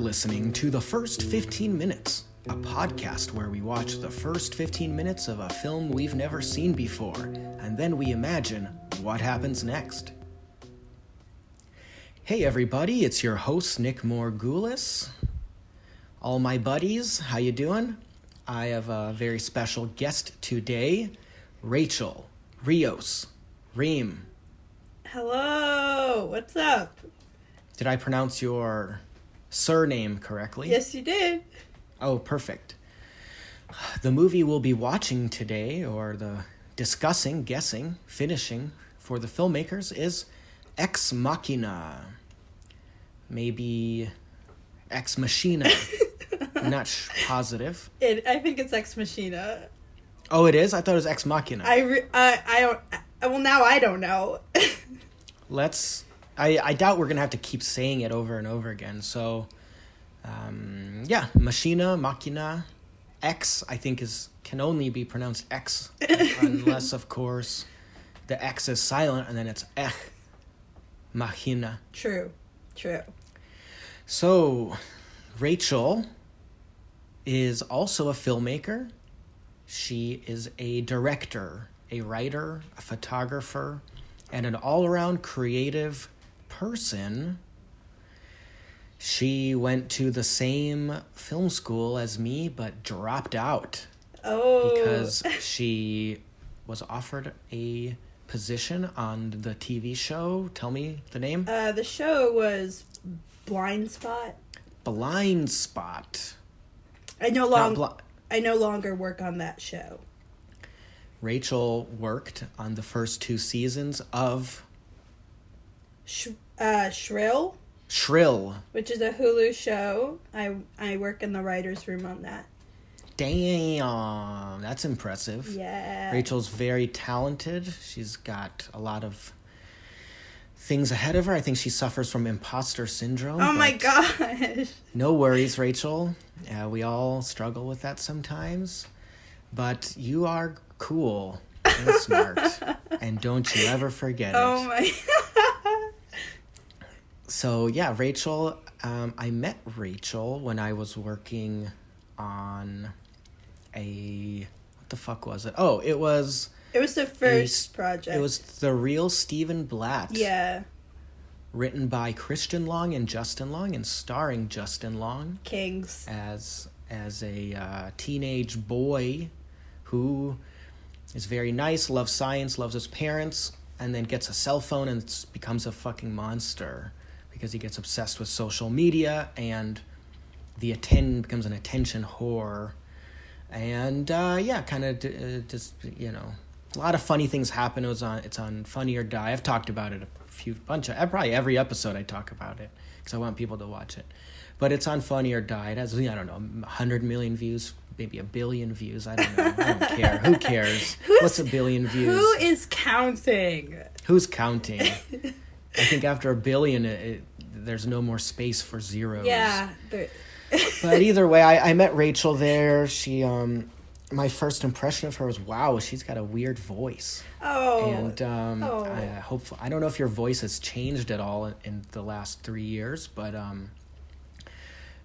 listening to The First 15 Minutes, a podcast where we watch the first 15 minutes of a film we've never seen before, and then we imagine what happens next. Hey everybody, it's your host Nick Morgulis. All my buddies, how you doing? I have a very special guest today, Rachel Rios Rehm. Hello, what's up? Did I pronounce your surname correctly? Yes, you did. Oh, perfect. The movie we'll be watching today, or the discussing, guessing, finishing for the filmmakers is Ex Machina. Maybe Ex Machina. Not sh- positive. It, I think it's Ex Machina. Oh, it is? I thought it was Ex Machina. I, re- I, I don't. I, well, now I don't know. Let's. I, I doubt we're gonna have to keep saying it over and over again. So, um, yeah, Machina, Machina, X. I think is can only be pronounced X, unless of course the X is silent and then it's Ech, Machina. true, true. So, Rachel is also a filmmaker. She is a director, a writer, a photographer, and an all around creative person. She went to the same film school as me, but dropped out Oh, because she was offered a position on the TV show. Tell me the name uh, the show was Blind Spot. Blind Spot. I no Not long. bli- I no longer work on that show. Rachel worked on the first two seasons of Sh- uh, Shrill, Shrill. which is a Hulu show. I I work in the writers' room on that. Damn, that's impressive. Yeah. Rachel's very talented. She's got a lot of things ahead of her. I think she suffers from imposter syndrome. Oh my gosh. No worries, Rachel. Uh, we all struggle with that sometimes. But you are cool and smart. and don't you ever forget Oh it. Oh my. So, yeah, Rachel, um, I met Rachel when I was working on a. What the fuck was it? Oh, it was. it was the first s- project. It was the real Stephen Blatt. Yeah. Written by Christian Long and Justin Long and starring Justin Long. Kings. as as a uh, teenage boy who is very nice, loves science, loves his parents, and then gets a cell phone and becomes a fucking monster because he gets obsessed with social media and the atten becomes an attention whore. And uh, yeah, kind of d- uh, just you know, a lot of funny things happen. It was on it's on Funny or Die. I've talked about it a few bunch of probably every episode I talk about it because I want people to watch it. But it's on Funny or Die. It has I don't know, hundred million views, maybe a billion views. I don't know. I don't care. Who cares? What's a billion views? Who is counting? Who's counting? I think after a billion, it, there's no more space for zeros. Yeah. But either way, I, I met Rachel there. She, um, my first impression of her was, wow, she's got a weird voice. oh. And um, Oh. I hope I don't know if your voice has changed at all in, in the last three years, but um,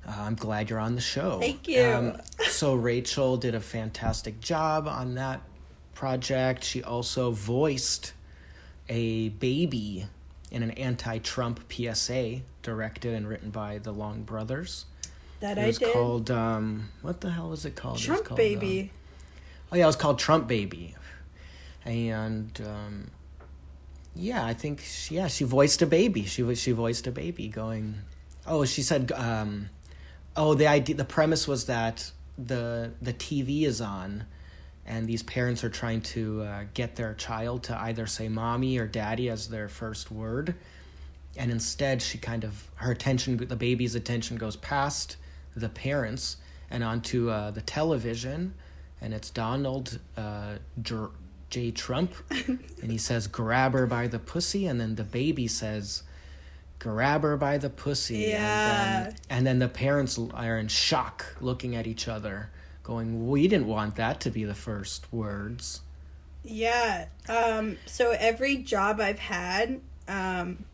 uh, I'm glad you're on the show. Thank you. Um, so Rachel did a fantastic job on that project. She also voiced a baby in an anti-Trump PSA directed and written by the Long brothers. that It I was did. called um, what the hell was it called? It Trump called, baby. um, Oh yeah, it was called Trump Baby, and um, yeah, I think she, yeah she voiced a baby. She was she voiced a baby going. Oh, she said. Um, oh, the idea, the premise was that the the TV is on, and these parents are trying to uh, get their child to either say "mommy" or "daddy" as their first word, and instead she kind of her attention, the baby's attention goes past the parents and onto uh, the television, and it's Donald uh, J-, J. Trump, and he says, "Grab her by the pussy," and then the baby says, "Grab her by the pussy," Yeah. and then, and then the parents are in shock, looking at each other, going, "We didn't want that to be the first words." Yeah. Um, so every job I've had, um,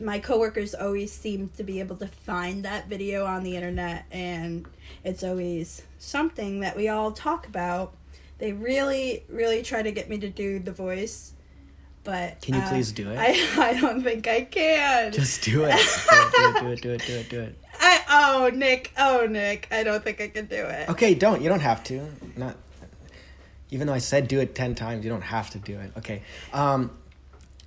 my coworkers always seem to be able to find that video on the internet, and it's always something that we all talk about. They really, really try to get me to do the voice, but Can you uh, please do it? I I don't think I can. Just do it. do it. Do it. Do it. Do it. Do it. I oh Nick, oh Nick, I don't think I can do it. Okay, don't. You don't have to. Not. Even though I said do it ten times, you don't have to do it. Okay. Um,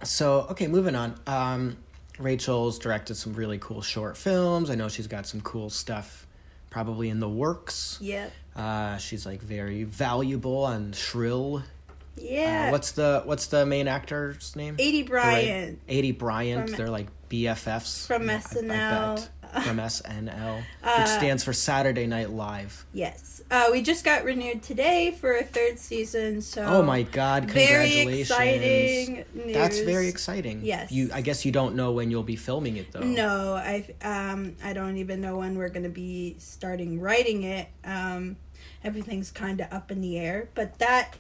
so okay, moving on. Um, Rachel's directed some really cool short films. I know she's got some cool stuff, probably in the works. Yeah. Uh, she's like very valuable and shrill. Yeah. Uh, what's the What's the main actor's name? Aidy Bryant. Aidy Bryant. From- They're like BFFs From I- I bet. From SNL, Uh, which stands for Saturday Night Live. Yes. Uh, we just got renewed today for a third season, so Oh my God! very Congratulations! exciting news. That's very exciting. Yes. You. I guess you don't know when you'll be filming it though. No, I um I don't even know when we're gonna be starting writing it. Um, everything's kind of up in the air, but that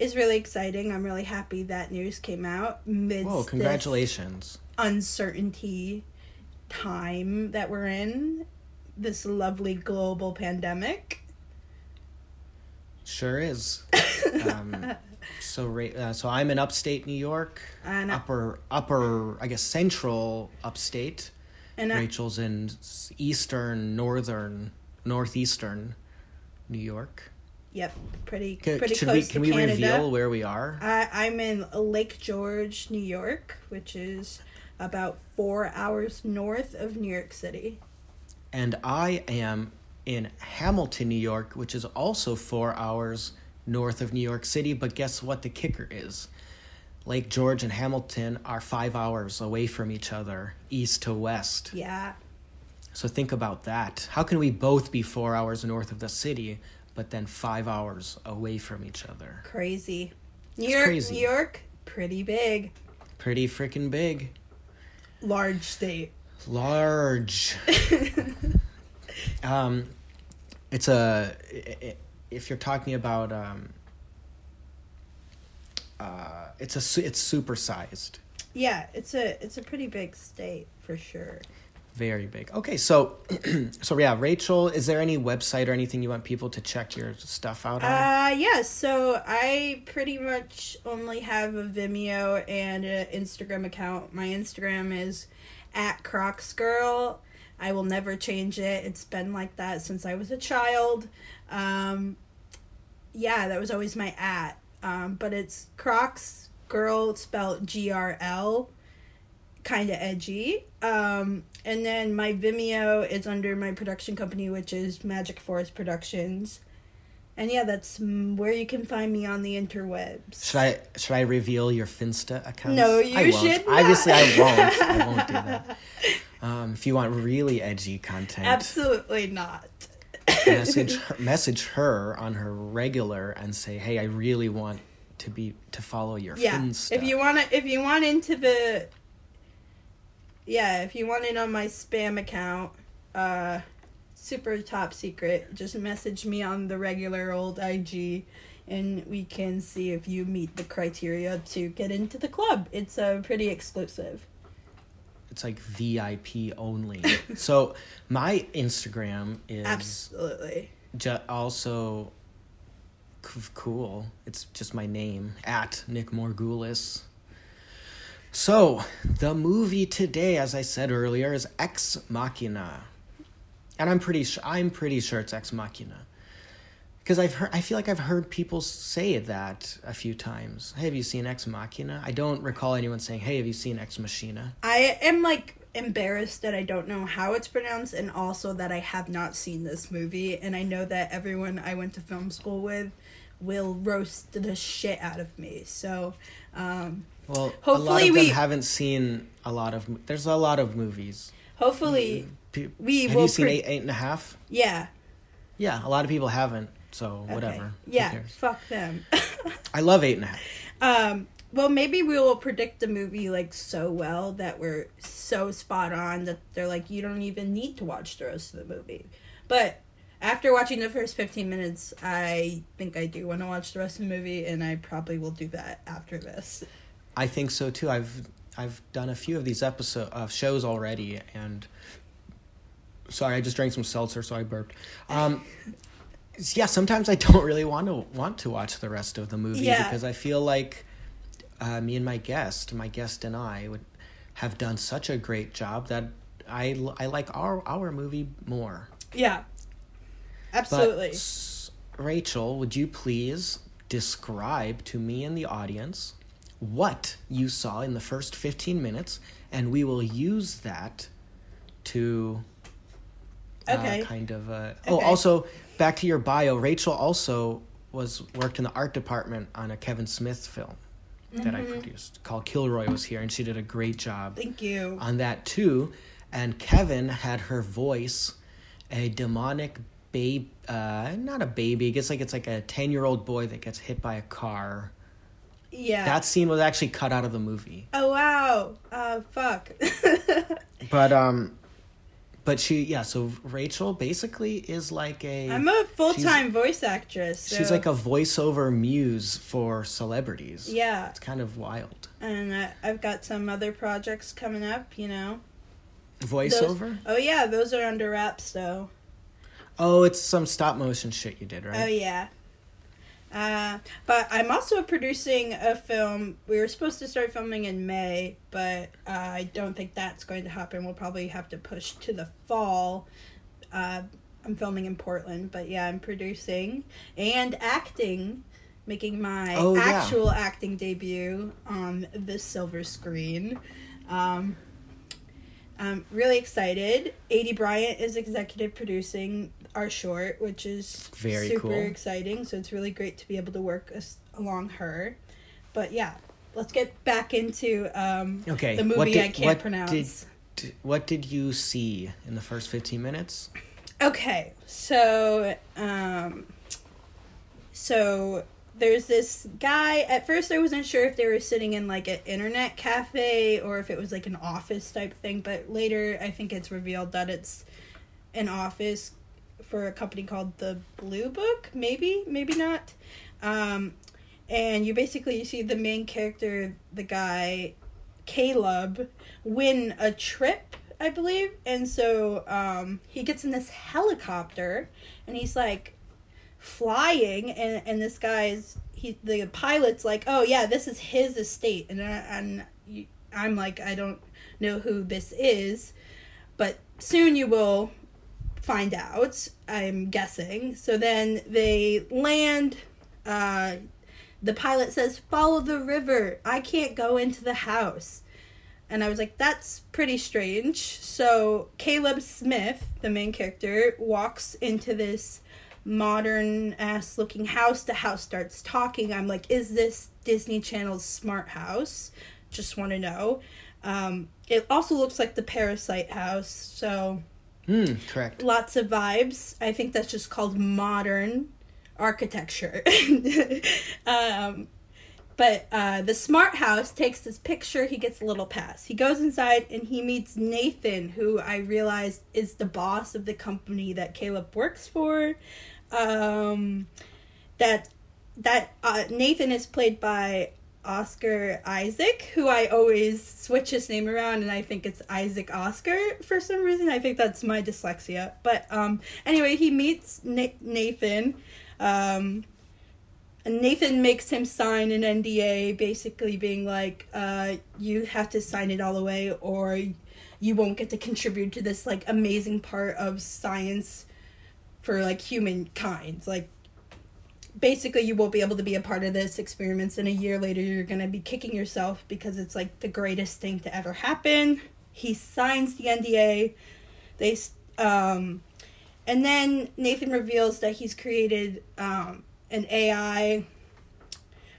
is really exciting. I'm really happy that news came out. Whoa! this Congratulations. uncertainty time that we're in, this lovely global pandemic. Sure is. Um, so, uh, so I'm in upstate New York, And I- upper, upper, I guess central upstate. And I, Rachel's in eastern, northern, northeastern New York. yep, pretty C- pretty close we? to Can we Canada. reveal where we are? I, I'm in Lake George, New York, which is about four hours north of New York City. and I am in Hamilton, New York, which is also four hours north of New York City. But guess what? The kicker is Lake George and Hamilton are five hours away from each other, east to west. Yeah, So think about that. How can we both be four hours north of the city, but then five hours away from each other? crazy. New It's York, crazy. New York, pretty big, Pretty freaking big. Large state. Large. um, it's a if you're talking about um, uh, it's a it's supersized, yeah, it's a it's a pretty big state for sure. Very big. Okay, so so yeah, Rachel, is there any website or anything you want people to check your stuff out on? Uh, yeah, so I pretty much only have a Vimeo and an Instagram account. My Instagram is at Crocs Girl. I will never change it. It's been like that since I was a child. Um, yeah, that was always my at. Um, but it's Crocs Girl spelled G R L, kind of edgy. Um, and then my Vimeo is under my production company, which is Magic Forest Productions. And yeah, that's where you can find me on the interwebs. should I should I reveal your Finsta account? No, you I won't. should not. Obviously, I won't. I won't do that. Um, if you want really edgy content, Absolutely not. message her, message her on her regular and say, "Hey, I really want to be to follow your yeah, Finsta." if you want to, if you want into the, yeah, if you want it on my spam account, uh, super top secret, just message me on the regular old IG. And we can see if you meet the criteria to get into the club. It's uh, pretty exclusive. it's like VIP only. so my Instagram is Absolutely. ju- also c- cool. It's just my name at Nick Morgulis. So the movie today, as I said earlier, is Ex Machina, and I'm pretty sure I'm pretty sure it's Ex Machina because I've heard I feel like I've heard people say that a few times. Hey, have you seen Ex Machina? I don't recall anyone saying, "Hey, have you seen Ex Machina?" I am like embarrassed that I don't know how it's pronounced and also that I have not seen this movie and I know that everyone I went to film school with will roast the shit out of me. So, um Well, a lot Hopefully we- haven't seen a lot of. There's a lot of movies. hopefully Pe- we have will you seen pre- eight, eight and a half? yeah. Yeah, a lot of people haven't. So okay. whatever. Yeah, fuck them. I love eight and a half. um well maybe we will predict the movie like so well that we're so spot on that they're like you don't even need to watch the rest of the movie. But after watching the first 15 minutes, I think I do want to watch the rest of the movie and I probably will do that after this. I think so too. I've I've done a few of these episode of shows already, and sorry, I just drank some seltzer, so I burped. Um, yeah, sometimes I don't really want to want to watch the rest of the movie Yeah. because I feel like uh, me and my guest, my guest and I, would have done such a great job that I I like our our movie more. Yeah. Absolutely. But Rachel, would you please describe to me and the audience what you saw in the first 15 minutes and we will use that to uh, Okay. kind of uh, Oh, Okay. also back to your bio, Rachel also was worked in the art department on a Kevin Smith film that I produced called KillRoy was here and she did a great job Thank you. on that too. And Kevin had her voice a demonic babe, uh, not a baby. I guess like it's like a ten year old boy that gets hit by a car. Yeah. That scene was actually cut out of the movie. oh wow. Uh fuck. But um, but she yeah. So Rachel basically is like a I'm a full-time voice actress. So, she's like a voiceover muse for celebrities. Yeah. it's kind of wild. and I, I've got some other projects coming up, you know. Those- Voiceover. oh yeah, those are under wraps though. Oh, it's some stop motion shit you did, right? Oh yeah. Uh, but I'm also producing a film. We were supposed to start filming in May, but uh, I don't think that's going to happen. We'll probably have to push to the fall. Uh, I'm filming in Portland, but yeah, I'm producing and acting, making my Oh, yeah. actual acting debut on the silver screen. Um, I'm really excited. Aidy Bryant is executive producing our short, which is Very super cool. exciting. So it's really great to be able to work as, along her. But yeah, let's get back into um, Okay. the movie did, I can't what pronounce. Did, what did you see in the first 15 minutes? Okay, so um so there's this guy at first I wasn't sure if they were sitting in like an internet cafe or if it was like an office type thing, but later I think it's revealed that it's an office for a company called the Blue Book, maybe, maybe not. Um and you basically you see the main character, the guy Caleb, win a trip, I believe. And so um, he gets in this helicopter and he's like flying, and, and this guy's, he the pilot's like, oh yeah, this is his estate. And, and I'm like, I don't know who this is, but soon you will find out, I'm guessing. So then they land. Uh, the pilot says, Follow the river. I can't go into the house. And I was like, That's pretty strange. So Caleb Smith, the main character, walks into this modern ass looking house. The house starts talking. I'm like, Is this Disney Channel's smart house? Just want to know. Um, it also looks like the Parasite house. So Hmm, correct. lots of vibes. I think that's just called modern architecture. um, but uh, the smart house takes this picture. He gets a little pass. He goes inside and he meets Nathan, who I realized is the boss of the company that Caleb works for. Um, that that uh, Nathan is played by Oscar Isaac, who I always switch his name around, and I think it's Isaac Oscar for some reason. I think that's my dyslexia. But um, anyway, he meets Na- Nathan. Um, Nathan makes him sign an NDA, basically being like, uh, "You have to sign it all away, or you won't get to contribute to this like amazing part of science for like humankind." Like basically you won't be able to be a part of this experiments and a year later you're going to be kicking yourself because it's like the greatest thing to ever happen. He signs the nda they um and then nathan reveals that he's created um an ai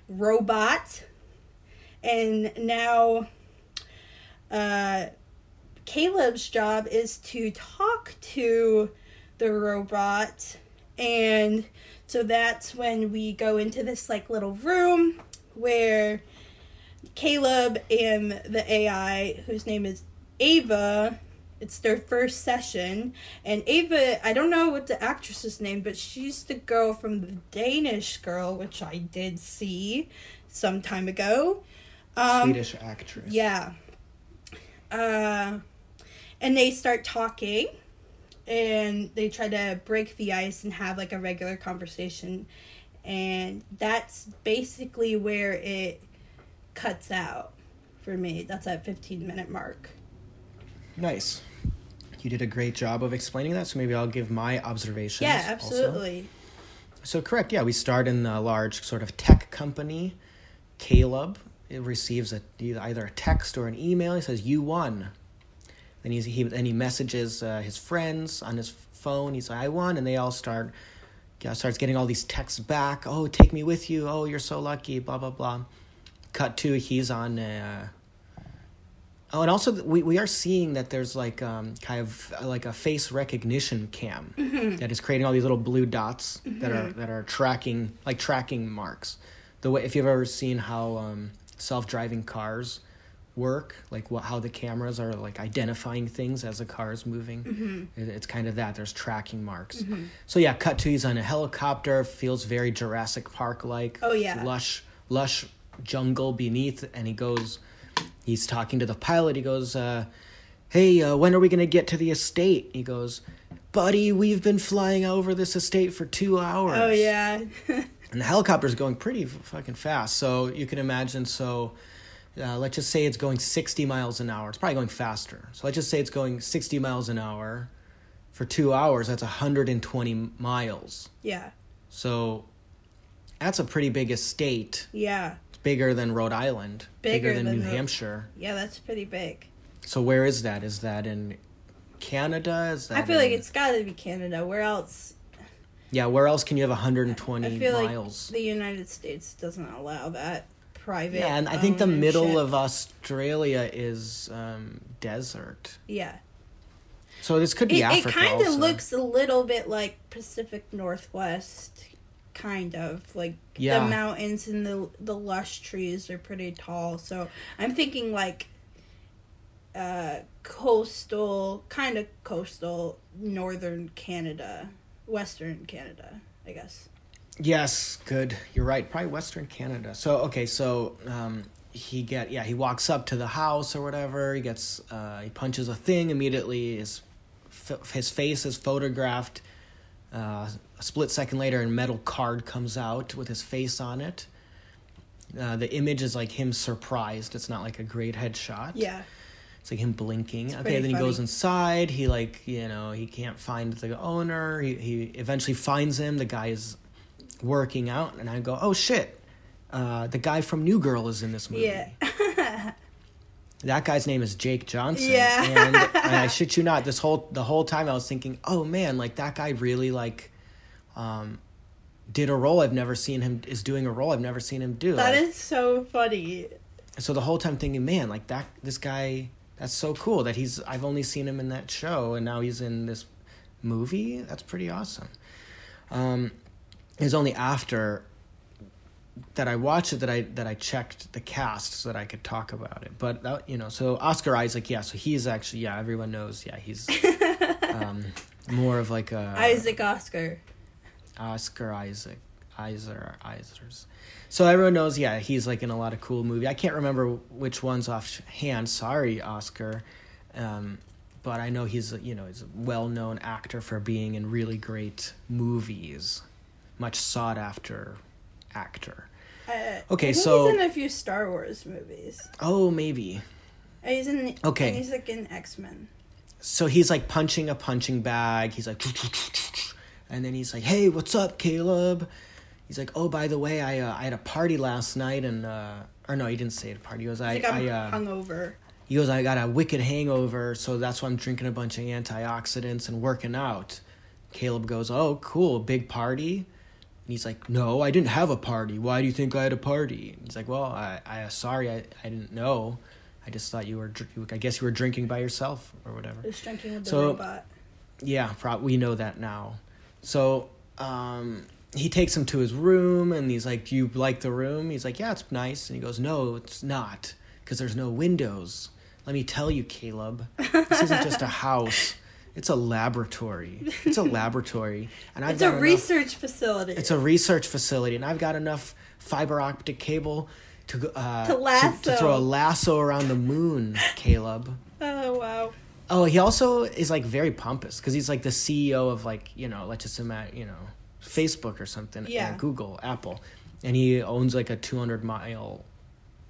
robot. And now uh caleb's job is to talk to the robot and so that's when we go into this like little room where Caleb and the AI, whose name is Ava, it's their first session. And Ava, I don't know what the actress's name, but she's the girl from the Danish girl, which I did see some time ago. Um, Swedish actress. Yeah. Uh, and they start talking, and they try to break the ice and have like a regular conversation, and that's basically where it cuts out for me. That's at fifteen minute mark. Nice. You did a great job of explaining that, so maybe I'll give my observations. Yeah, also. absolutely. So correct, yeah. We start in a large sort of tech company. Caleb it receives a either a text or an email. He says, "You won." Then he's, he then he messages uh, his friends on his phone. He's like, "I won," and they all start yeah, starts getting all these texts back. Oh, take me with you. Oh, you're so lucky. Blah blah blah. Cut to he's on. Uh, oh, and also we we are seeing that there's like um kind of uh, like a face recognition cam that is creating all these little blue dots that are that are tracking like tracking marks. The way if you've ever seen how um, self driving cars work, like what how the cameras are like identifying things as a car is moving. It, it's kind of that. There's tracking marks. So yeah, cut to he's on a helicopter. Feels very Jurassic Park like. Oh, yeah. lush lush jungle beneath, and he goes. He's talking to the pilot. He goes, uh, "Hey, uh, when are we gonna get to the estate?" He goes, "Buddy, we've been flying over this estate for two hours." Oh yeah. and the helicopter's going pretty fucking fast. So you can imagine. So uh, let's just say it's going 60 miles an hour. It's probably going faster. So let's just say it's going 60 miles an hour for two hours. That's 120 miles. yeah. So that's a pretty big estate. Yeah. It's bigger than Rhode Island. Bigger than, than New Hampshire. Yeah, that's pretty big. So where is that? Is that in Canada? Is that I feel like it's got to be Canada. Where else? yeah. Where else can you have 120 I feel miles? like the United States doesn't allow that private. Yeah, and I think the middle of Australia is um, desert. yeah. So this could be It, it kind of looks a little bit like Pacific Northwest, kind of like Yeah. the mountains and the the lush trees are pretty tall. So I'm thinking like uh coastal, kind of coastal northern Canada, western Canada, I guess. Yes, good. You're right. Probably Western Canada. So okay, so um, he get yeah he walks up to the house or whatever. He gets uh, he punches a thing immediately. His his face is photographed. Uh, a split second later, a metal card comes out with his face on it. Uh, the image is like him surprised. It's not like a great headshot. Yeah. It's like him blinking. okay, pretty then he goes inside. He like you know he can't find the owner. He he eventually finds him. The guy is working out, and I go, oh shit, uh, the guy from New Girl is in this movie. Yeah. That guy's name is Jake Johnson. Yeah. and, and I shit you not, this whole the whole time I was thinking, oh man, like that guy really like, um, did a role I've never seen him is doing a role I've never seen him do. That Like, is so funny. so the whole time thinking, man, like that this guy that's so cool that he's I've only seen him in that show and now he's in this movie. That's pretty awesome. Um it was only after that I watched it that I that I checked the cast so that I could talk about it. But that you know, so Oscar Isaac, yeah, so he's actually yeah, everyone knows, yeah, he's um more of like a Isaac Oscar. Oscar Isaac, Iser, Isers. So everyone knows, yeah, he's like in a lot of cool movie. I can't remember which ones offhand. Sorry, Oscar. Um, but I know he's, you know, he's a well-known actor for being in really great movies, much sought after actor. Uh, Okay, so- he's in a few Star Wars movies. Oh, maybe. He's in. Okay. He's like in X Men. So he's like punching a punching bag. He's like, and then he's like, "Hey, what's up, Caleb?" He's like, "Oh, by the way, I uh, I had a party last night, and uh, or no, he didn't say it a party. He goes, I, Like I uh, hungover. he goes, I got a wicked hangover, so that's why I'm drinking a bunch of antioxidants and working out. Caleb goes, Oh, cool, big party. And he's like, No, I didn't have a party. Why do you think I had a party? And he's like, Well, I, I sorry, I, I didn't know. I just thought you were, I guess you were drinking by yourself or whatever. Just drinking with the So- robot. Yeah, pro- we know that now. So um, he takes him to his room and he's like, Do you like the room? He's like, Yeah, it's nice. And he goes, No, it's not because there's no windows. Let me tell you, Caleb, this isn't just a house. It's a laboratory. It's a laboratory, and I've It's a enough- research facility. It's a research facility, and I've got enough fiber optic cable to go- uh, To to, lasso. throw a lasso around the moon, Caleb. Oh wow. Oh, he also is like very pompous because he's like the CEO of like you know let's just imagine you know Facebook or something, Yeah. uh, Google, Apple, and he owns like a two hundred mile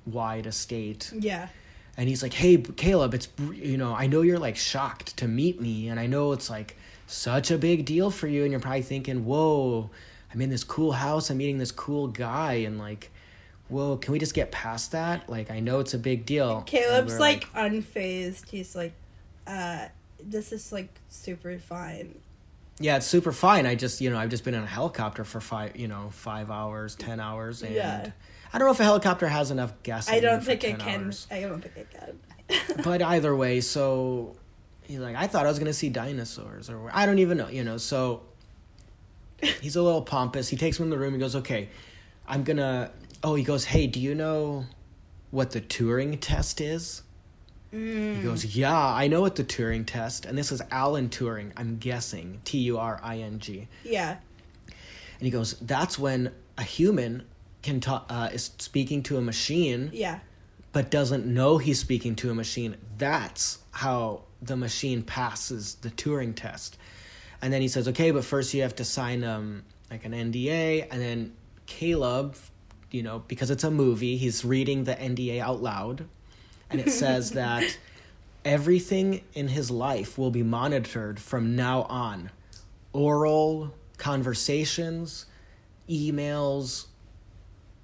wide estate. Yeah. And he's like, "Hey, Caleb, it's you know I know you're like shocked to meet me, and I know it's like such a big deal for you, and you're probably thinking, whoa, I'm in this cool house, I'm meeting this cool guy, and like." Whoa, can we just get past that? Like, I know it's a big deal. Caleb's we're like, unfazed. He's like, uh, this is like super fine. Yeah, it's super fine. I just, you know, I've just been in a helicopter for five, you know, five hours, ten hours, and Yeah. I don't know if a helicopter has enough gas. I don't think it can. I don't think it can. but either way, so he's like, I thought I was gonna see dinosaurs, or I don't even know, you know. So he's a little pompous. He takes me in the room. He goes, "Okay, I'm gonna." Oh, he goes, "Hey, do you know what the Turing test is?" Mm. He goes, Yeah, I know what the Turing test, and this is Alan Turing, I'm guessing. T U R I N G. Yeah. And he goes, That's when a human can talk, uh, is speaking to a machine, Yeah. but doesn't know he's speaking to a machine. That's how the machine passes the Turing test. And then he says, Okay, but first you have to sign um, like an NDA. And then Caleb, you know, because it's a movie, he's reading the NDA out loud. And it says that everything in his life will be monitored from now on oral conversations, emails,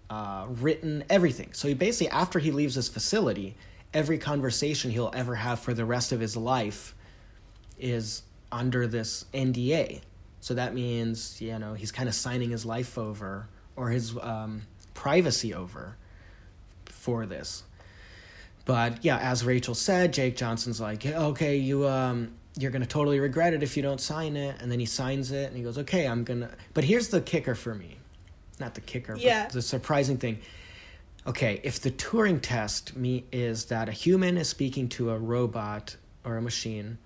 uh, written, everything. So he basically, after he leaves his facility, every conversation he'll ever have for the rest of his life is under this NDA. So that means, you know, he's kind of signing his life over or his um, privacy over for this. But yeah, as Rachel said, Jake Johnson's like, okay, you um, you're gonna totally regret it if you don't sign it. And then he signs it, and he goes, okay, I'm gonna. But here's the kicker for me, not the kicker, Yeah. but the surprising thing. Okay, if the Turing test me is that a human is speaking to a robot or a machine,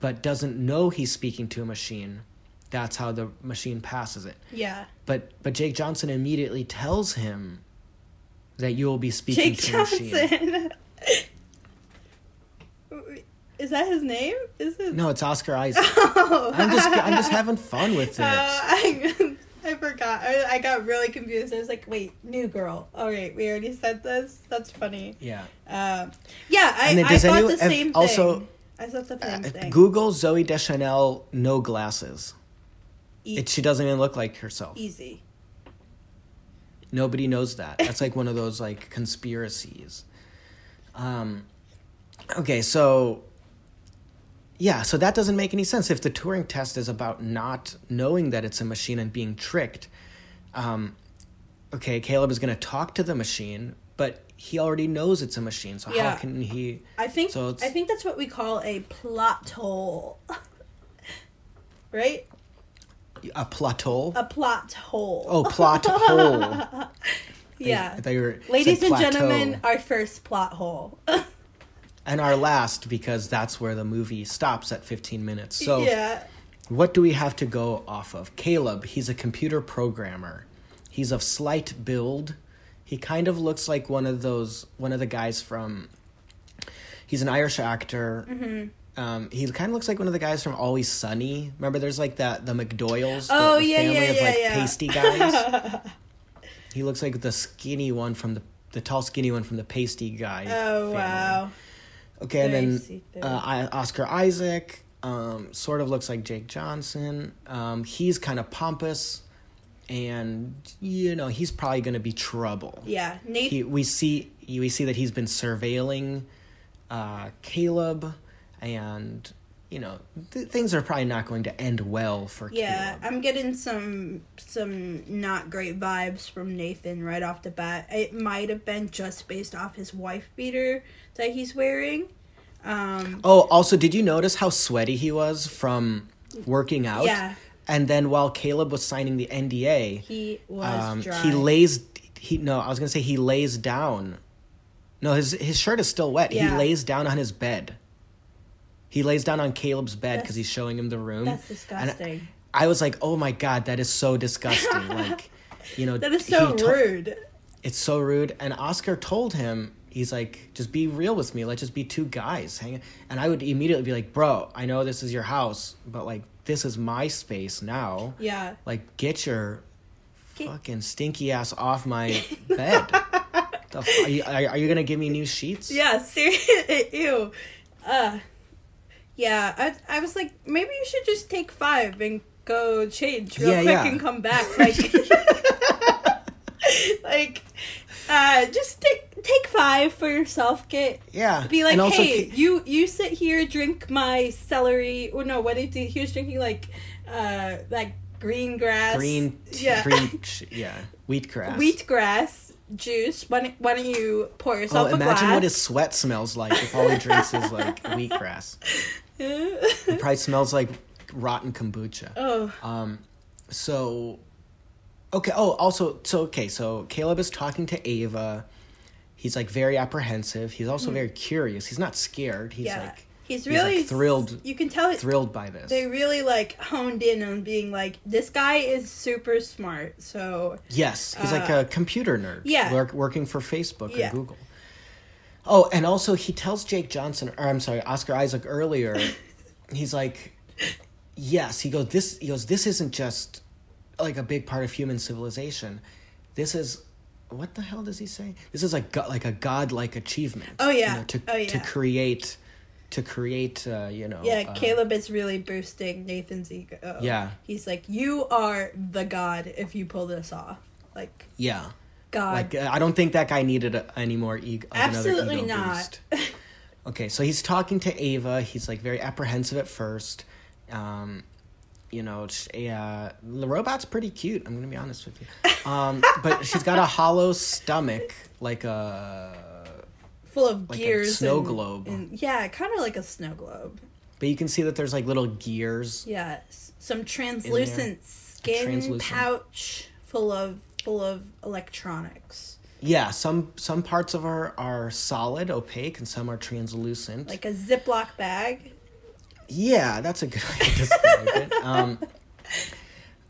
but doesn't know he's speaking to a machine, that's how the machine passes it. Yeah. But but Jake Johnson immediately tells him that you will be speaking Jake to. Johnson. Is that his name? Is it? No, it's Oscar Isaac. Oh. I'm just I'm just having fun with it. Uh, I, I forgot. I, I got really confused. I was like, wait, new girl. All right, we already said this. That's funny. yeah. Um, yeah, I, I thought anyone- the same thing. also, I thought the same Uh, thing. Google Zooey Deschanel no glasses. E- It, she doesn't even look like herself. easy. Nobody knows that. That's like one of those like conspiracies. Um, okay, so yeah, so that doesn't make any sense. If the Turing test is about not knowing that it's a machine and being tricked, um, okay, Caleb is going to talk to the machine, but he already knows it's a machine. So Yeah. how can he? I think So I think that's what we call a plot hole. right? A plateau? A plot hole. oh, plot hole. yeah. I thought you were Ladies and gentlemen, our first plot hole. and our last because that's where the movie stops at 15 minutes. So yeah. What do we have to go off of? Caleb, he's a computer programmer. He's of slight build. He kind of looks like one of those one of the guys from He's an Irish actor. Mm-hmm. Um, he kind of looks like one of the guys from Always Sunny. Remember, there's like that the McPoyles, the, Oh the yeah, family yeah, of like yeah. pasty guys. he looks like the skinny one from the the tall skinny one from the pasty guy. oh family. wow. Okay, and then uh, I, Oscar Isaac um, sort of looks like Jake Johnson. Um, he's kind of pompous, and you know he's probably going to be trouble. Yeah. He, we see we see that he's been surveilling uh, Caleb, and you know th- things are probably not going to end well for yeah, Caleb. I'm getting some some not great vibes from Nathan right off the bat. It might have been just based off his wife beater that he's wearing. Um, Oh, also, did you notice how sweaty he was from working out? Yeah. And then while Caleb was signing the NDA, he was um, dry. he lays he no i was gonna say he lays down no his his shirt is still wet he lays down on his bed he lays down on caleb's bed because he's showing him the room That's disgusting. i was like oh my god that is so disgusting like you know that is so to- rude. it's so rude. And Oscar told him, he's like, just be real with me. Let's just be two guys hanging. And I would immediately be like, bro, I know this is your house, but like, this is my space now. Yeah. Like, get your Get- fucking stinky ass off my bed. the are, you, are you gonna give me new sheets? Yeah, seriously. Ew. Uh, yeah, I, I was like, maybe you should just take five and go change real Yeah, quick yeah. and come back. Like, like, uh, just take take five for yourself. Get Yeah. be like, And hey, ca- you you sit here, drink my celery. Or no, what did he? He was drinking like, uh, like green grass, green, t- yeah, green, yeah, wheatgrass. wheatgrass juice. Why don't, why don't you pour Oh, yourself a imagine glass? what his sweat smells like if all he drinks is like wheatgrass. It probably smells like rotten kombucha. oh, Um, so, okay. Oh, also, so okay. So Caleb is talking to Ava. He's like very apprehensive. He's also very curious. He's not scared. He's yeah. like he's like, really thrilled- You can tell it, thrilled by this. they really like honed in on being like this guy is super smart. So Yes, he's like Uh, a computer nerd. yeah. work, working for Facebook Yeah. and Google. Oh, and also he tells Jake Johnson, or I'm sorry, Oscar Isaac earlier. he's like, yes. He goes, this. He goes, this isn't just like a big part of human civilization. This is. What the hell does he say? This is like like a godlike achievement. Oh, yeah. you know, to Oh, to create, to create. Uh, you know. yeah, uh, Caleb is really boosting Nathan's ego. Yeah. he's like, you are the god if you pull this off. Like Yeah. God. Like uh, I don't think that guy needed a, any more ego. Absolutely ego not. Okay, so he's talking to Ava. He's like very apprehensive at first. Um, you know, sh- uh, the robot's pretty cute. I'm gonna be honest with you. Um, but she's got a hollow stomach, like a. Full of like a gears. snow and- globe. and- yeah, kind of like a snow globe. But you can see that there's like little gears. Yeah, s- some translucent skin Translucent. pouch full of full of electronics, Yeah, some some parts of her are solid, opaque, and some are translucent. like a Ziploc bag. Yeah, that's a good way to describe it. Um,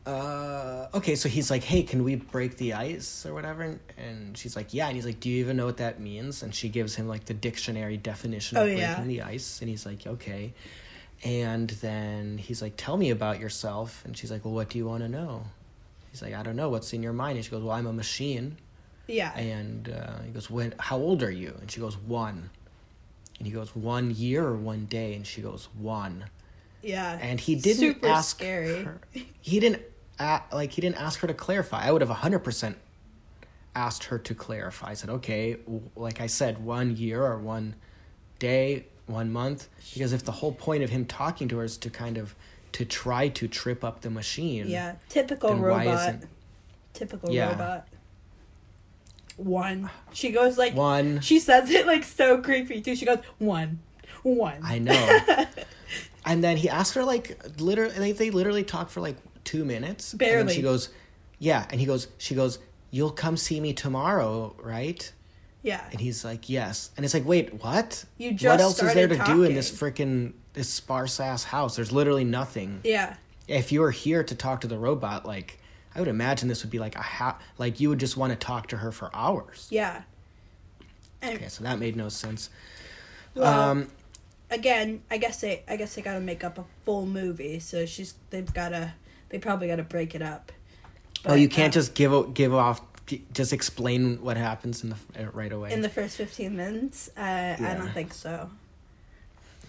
uh, okay, so he's like, "Hey, can we break the ice or whatever?" And, and she's like, "Yeah." And he's like, "Do you even know what that means?" And she gives him like the dictionary definition of Oh, breaking yeah. the ice, and he's like, "Okay." And then he's like, "Tell me about yourself." And she's like, "Well, what do you want to know?" He's like, "I don't know. What's in your mind?" And she goes, "Well, I'm a machine." Yeah, And uh, he goes, "When? How old are you?" And she goes, "One." And he goes, "One year or one day?" And she goes, "One." yeah. and he didn't Super ask scary. her he didn't a like he didn't ask her to clarify i would have 100% asked her to clarify i said okay like i said one year or one day one month because if the whole point of him talking to her is to kind of to try to trip up the machine Yeah, typical robot. Typical Yeah. robot. One. She goes like one She says it like so creepy too. She goes one, one. i know and then he asked her like literally they, they literally talk for like two minutes and then Barely. she goes yeah and he goes she goes you'll come see me tomorrow right yeah, And he's like, yes. And it's like, wait, what? You what just else is there to started do in this talking. freaking this sparse ass house? There's literally nothing. yeah, If you were here to talk to the robot, like I would imagine this would be like a ha- like you would just want to talk to her for hours. yeah. And Okay, so that made no sense. Well, um, again, I guess they, I guess they got to make up a full movie. So she's, they've got to, they probably got to break it up. oh, you can't uh, just give give off just explain what happens in the right away. in the first fifteen minutes. Uh, I don't think so.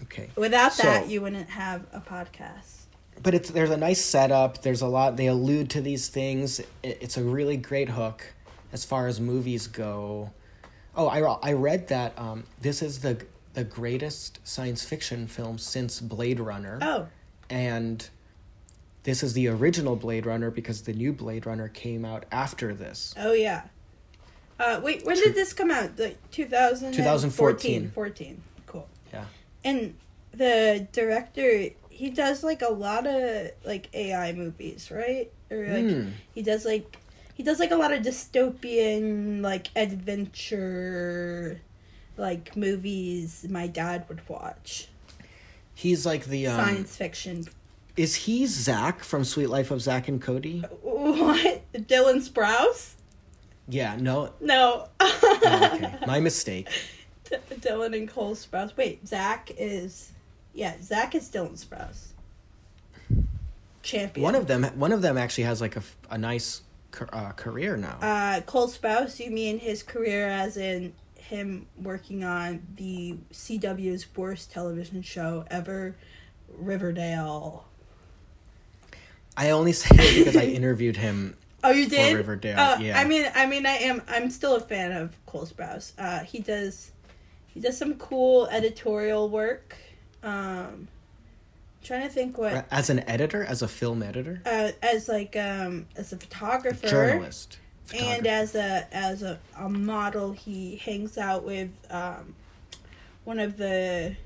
Okay. Without that, you wouldn't have a podcast. but it's there's a nice setup. There's a lot they allude to these things. It, it's a really great hook as far as movies go. Oh, I I read that um, this is the the greatest science fiction film since Blade Runner, Oh, and this is the original Blade Runner because the new Blade Runner came out after this. oh yeah. Uh, wait, when did this come out? Like 2014. 2014. 14. And the director, he does like a lot of like AI movies, right? Or like Hmm. he does like he does like a lot of dystopian like adventure like movies my dad would watch. He's like the um, Science fiction. Is he Zach from Suite Life of Zack and Cody? What? Dylan Sprouse? Yeah, no. No. Oh, okay, my mistake. D- Dylan and Cole Sprouse. Wait, Zach is. Yeah, Zach is Dylan Sprouse. Champion. One of them, one of them actually has like a, a nice uh, career now. Uh, Cole Sprouse, you mean his career as in him working on the CW's worst television show ever, Riverdale. I only say it because I interviewed him. Oh, you did? Riverdale, Uh, yeah. I mean, I mean, I am. I'm still a fan of Cole Sprouse. Uh, he does, he does some cool editorial work. Um, trying to think what As an editor, as a film editor, uh, as like um as a photographer. Journalist, and as a as a, a model he hangs out with um one of the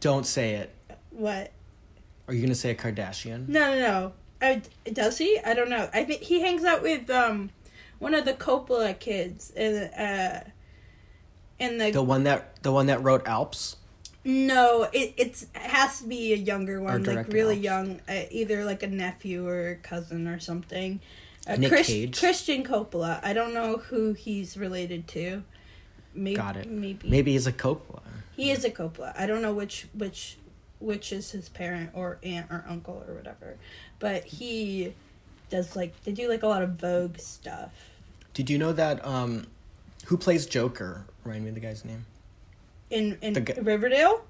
Don't say it. what? Are you gonna say a Kardashian? no no no. Uh, does he? I don't know. I think he hangs out with um one of the coppola kids and uh in the, The one that the one that wrote Alps. no it it's, it has to be a younger one like really Alps. young uh, either like a nephew or a cousin or something uh, Nick Chris- Cage? christian coppola i don't know who he's related to maybe Got it. maybe Maybe he's a Coppola. He is a Coppola. I don't know which which which is his parent or aunt or uncle or whatever, but he does like they do like a lot of Vogue stuff. Did you know that? Um, who plays Joker? Remind me of the guy's name. In in The gu- Riverdale.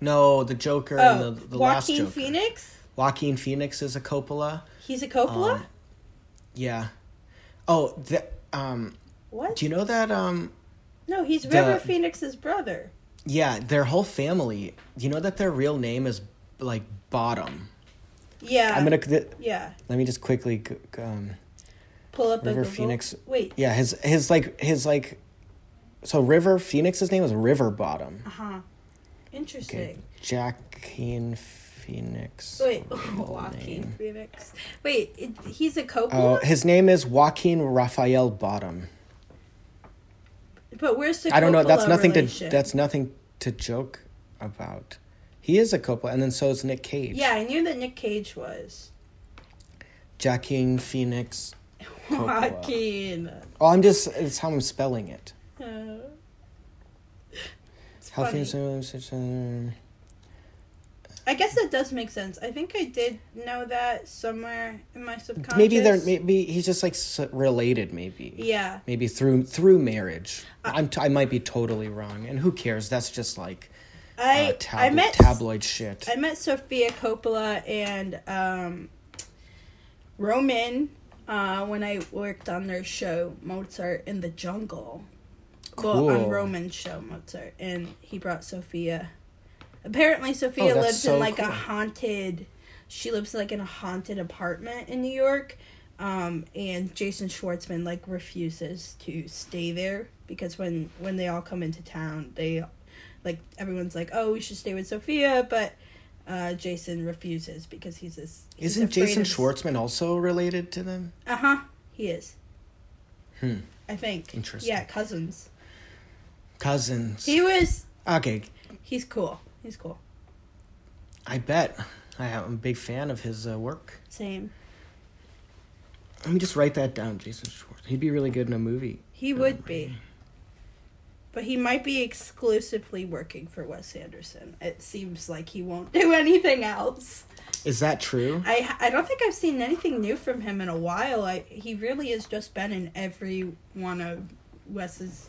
No, the Joker Oh, and the, the last Joaquin Joker. Phoenix. Joaquin Phoenix is a Coppola. He's a Coppola. Um, Yeah. Oh, the, um, what? do you know that? Um, no, he's the- River Phoenix's brother. yeah, their whole family. You know that their real name is like Bottom? Yeah. I'm gonna. th- Yeah. Let me just quickly. Um, Pull up River Phoenix. Wait. yeah, his his like his like. So River Phoenix's name is River Bottom. Uh huh. Interesting. Okay, Joaquin Phoenix. Wait, Joaquin name. Phoenix. Wait, it, he's a Oh, Coppola. his name is Joaquin Raphael Bottom. but where's the? I don't know. That's nothing relation? to. That's nothing to joke about. He is a Coppola, and then so is Nick Cage. Yeah, I knew that Nick Cage was. Joaquin Phoenix. Coppola. Joaquin. Oh, I'm just. It's how I'm spelling it. Uh, it's How funny. Phoenix- I guess that does make sense. I think I did know that somewhere in my subconscious. Maybe they're. Maybe he's just like related. Maybe. Yeah. Maybe through through marriage. Uh, I'm. T- I might be totally wrong, and who cares? That's just like I uh, tab- I met tabloid shit. I met Sofia Coppola and um, Roman uh, when I worked on their show Mozart in the Jungle. Well, on Cool. Roman's show Mozart, and he brought Sofia. Apparently, Sofia Oh, lives so in like a haunted. She lives like in a haunted apartment in New York, um, and Jason Schwartzman like refuses to stay there because when when they all come into town, they like everyone's like, oh, we should stay with Sofia, but uh, Jason refuses because he's this. he's Isn't Jason of- Schwartzman also related to them? Uh huh. He is. Hmm. I think. Interesting. Yeah, cousins. Cousins. He was. okay, He's cool. He's cool. I bet. I am a big fan of his uh, work. Same. Let me just write that down, Jason Schwartz. He'd be really good in a movie. He would be. But he might be exclusively working for Wes Anderson. It seems like he won't do anything else. Is that true? I I don't think I've seen anything new from him in a while. I he really has just been in every one of Wes's.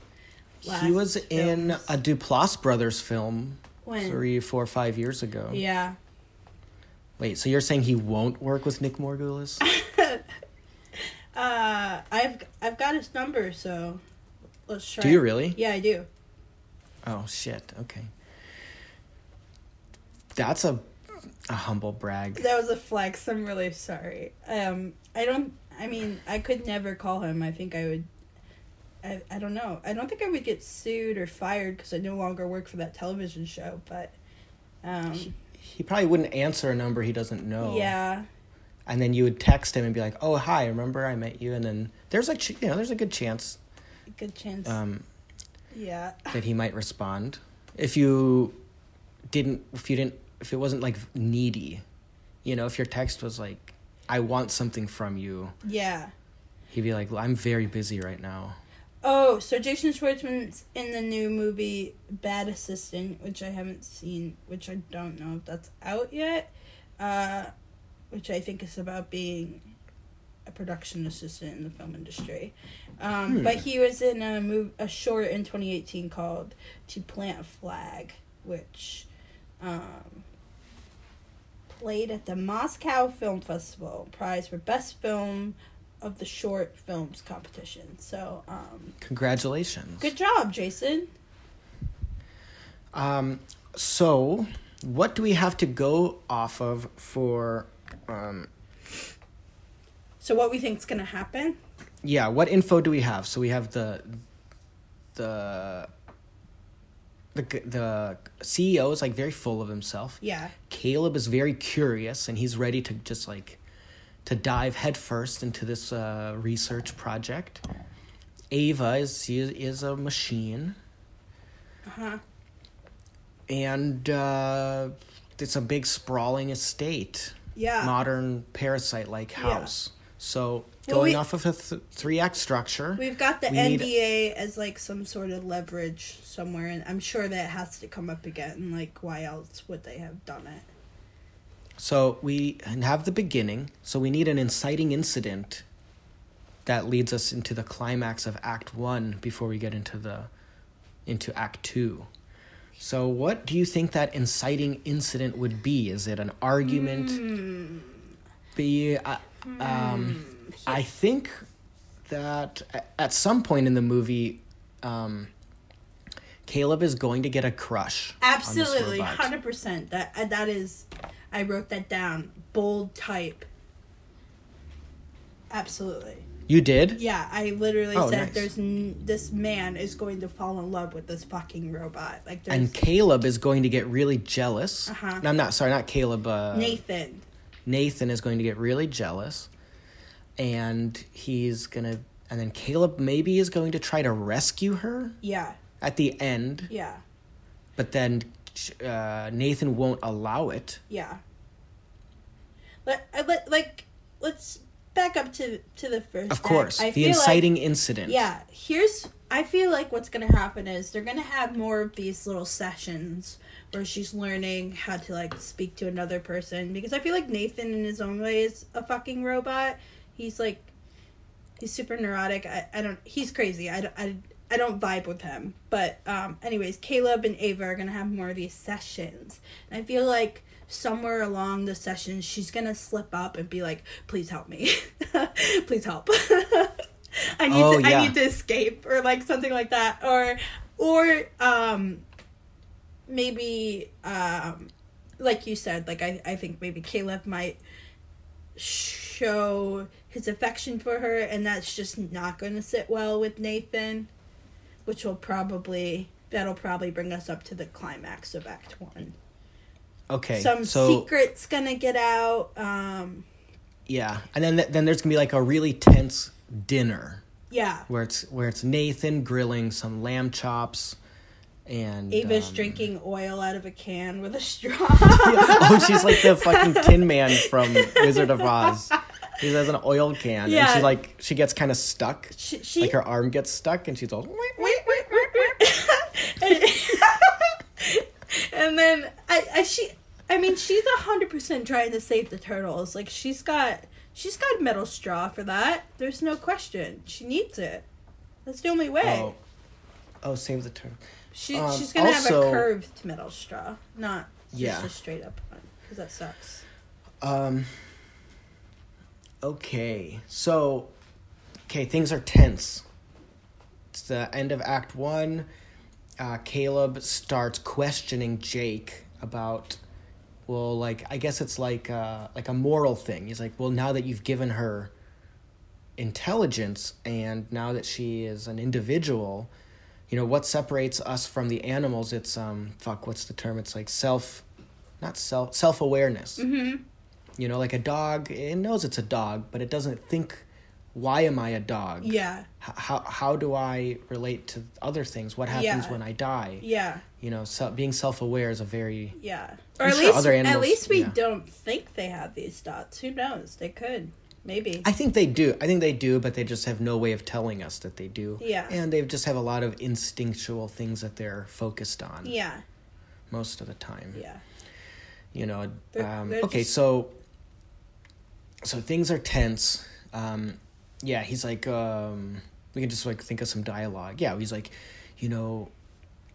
Last he was in a Duplass brothers film when three, four, five years ago. yeah. Wait, so you're saying he won't work with Nick Morgulis? Uh, I've I've got his number, so let's try. do you really? Yeah, I do. Oh shit. Okay. That's a a humble brag. That was a flex. I'm really sorry. Um, I don't. I mean, I could never call him. I think I would. I, I don't know. I don't think I would get sued or fired because I no longer work for that television show. But, um, He probably wouldn't answer a number he doesn't know. yeah, And then you would text him and be like, "Oh, hi, remember I met you?" And then there's like you know, there's a good chance good chance. um, yeah, that he might respond if you didn't if you didn't if it wasn't like needy you know if your text was like i want something from you yeah. He'd be like, "I'm very busy right now." Oh, so Jason Schwartzman's in the new movie Bad Assistant, which I haven't seen, which I don't know if that's out yet. Uh, which I think is about being a production assistant in the film industry. Um, Hmm. But he was in a move, a short in 2018 called "To Plant a Flag," which um, played at the Moscow Film Festival, prize for best film of the short films competition. So, um, Congratulations. good job, Jason. Um, so, what do we have to go off of for? Um, So, what we think is gonna happen? yeah, what info do we have? So we have the the the the CEO is like very full of himself. Yeah, Caleb is very curious and he's ready to just like to dive headfirst into this uh, research project. Ava is she is, a machine uh huh. and uh, it's a big sprawling estate, Yeah, modern parasite like Yeah. house. So Well, going we- off of a th- three act structure, we've got the we need- NDA as like some sort of leverage somewhere, and I'm sure that has to come up again. Like, why else would they have done it? So we have the beginning. So we need an inciting incident that leads us into the climax of Act One before we get into the into Act Two. So what do you think that inciting incident would be? Is it an argument? Hmm. Be uh, um, I think that at some point in the movie, um, Caleb is going to get a crush. Absolutely, hundred percent. That uh, that is, I wrote that down. Bold type. Absolutely. You did. Yeah, I literally Oh, said nice. there's n- this man is going to fall in love with this fucking robot. Like there's and Caleb is going to get really jealous. Uh-huh. No, I'm not sorry, not Caleb. Uh, Nathan. Nathan is going to get really jealous, and he's gonna. And then Caleb maybe is going to try to rescue her Yeah, at the end, yeah, but then uh, Nathan won't allow it. yeah. Let, let like let's back up to to the first. Of act. course, I the feel like- inciting incident. Yeah, here's I feel like what's gonna happen is they're gonna have more of these little sessions where she's learning how to like speak to another person because I feel like Nathan in his own way is a fucking robot. He's like he's super neurotic. I, I don't he's crazy. I, don't- I, I don't vibe with him. But um anyways, Caleb and Ava are gonna have more of these sessions. And I feel like somewhere along the session she's gonna slip up and be like, please help me. please help. I need Oh, to yeah. I need to escape or like something like that. Or or um maybe um like you said, like I, I think maybe Caleb might show his affection for her and that's just not going to sit well with Nathan, which will probably that'll probably bring us up to the climax of act 1. Okay. Some so secrets going to get out um yeah, and then then there's gonna be like a really tense dinner yeah. where it's where it's Nathan grilling some lamb chops, and Ava's um, drinking oil out of a can with a straw. oh, she's like the fucking Tin Man from Wizard of Oz. She has an oil can, and Yeah. she like she gets kind of stuck. she, she, Like her arm gets stuck, and she's all. Wait wait wait. wait!" And then I, I she I mean she's a hundred percent trying to save the turtles. Like she's got she's got metal straw for that. There's no question. She needs it. That's the only way. Oh, oh, save the turtle. she um, she's gonna have a curved metal straw, not Yeah. just a straight up one, because that sucks. Um. Okay, so, okay, things are tense. It's the end of Act One. Uh, Caleb starts questioning Jake about, well, like I guess it's like uh, like a moral thing. He's like, well, now that you've given her intelligence and now that she is an individual, you know what separates us from the animals? It's um fuck, what's the term? It's like self, not self self awareness. Mm-hmm. You know, like a dog, it knows it's a dog, but it doesn't think, why am I a dog? Yeah, how, how do I relate to other things? What happens Yeah. when I die? yeah, You know, so, being self aware is a very. yeah. Or I'm at sure least other at least we yeah. don't think they have these thoughts. Who knows? They could. Maybe. I think they do. I think they do, but they just have no way of telling us that they do. Yeah. And they just have a lot of instinctual things that they're focused on yeah. most of the time. Yeah. You know. They're- um, they're okay, just- so so things are tense. Um, yeah, he's like, um, we can just like think of some dialogue. Yeah, he's like, you know,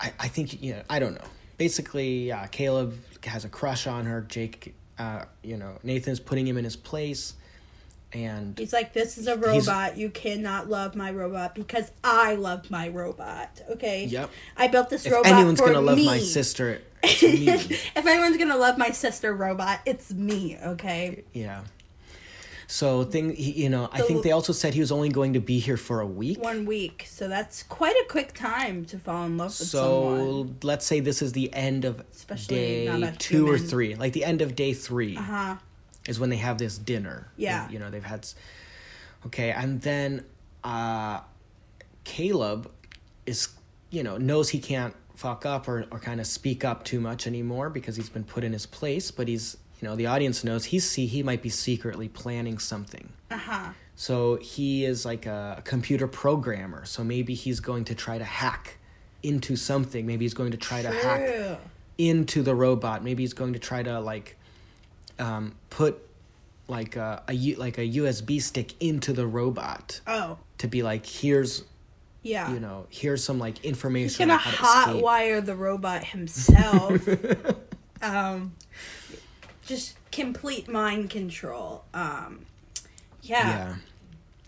I I think you know, I don't know. Basically, uh, Caleb has a crush on her. Jake, uh, you know, Nathan's putting him in his place, and He's like, this is a robot. You cannot love my robot because I love my robot. Okay. Yep. I built this if robot anyone's for gonna love me. my sister, if anyone's gonna love my sister robot, it's me. Okay. Yeah. So thing, you know, I So- think they also said he was only going to be here for a week. One week, so that's quite a quick time to fall in love with someone. So let's say this is the end of Especially day two or three, like the end of day three Uh huh. is when they have this dinner. Yeah. you know they've had. Okay, and then uh, Caleb is, you know, knows he can't fuck up or or kind of speak up too much anymore because he's been put in his place. But he's, you know, the audience knows he's see he might be secretly planning something. Uh huh. So he is like a computer programmer. So maybe he's going to try to hack into something. Maybe he's going to try to hack into the robot. Maybe he's going to try to like um, put like a, a U- like a USB stick into the robot Oh, to be like here's yeah. you know here's some like information He's gonna hotwire the robot himself. um, just complete mind control. Um, yeah. Yeah.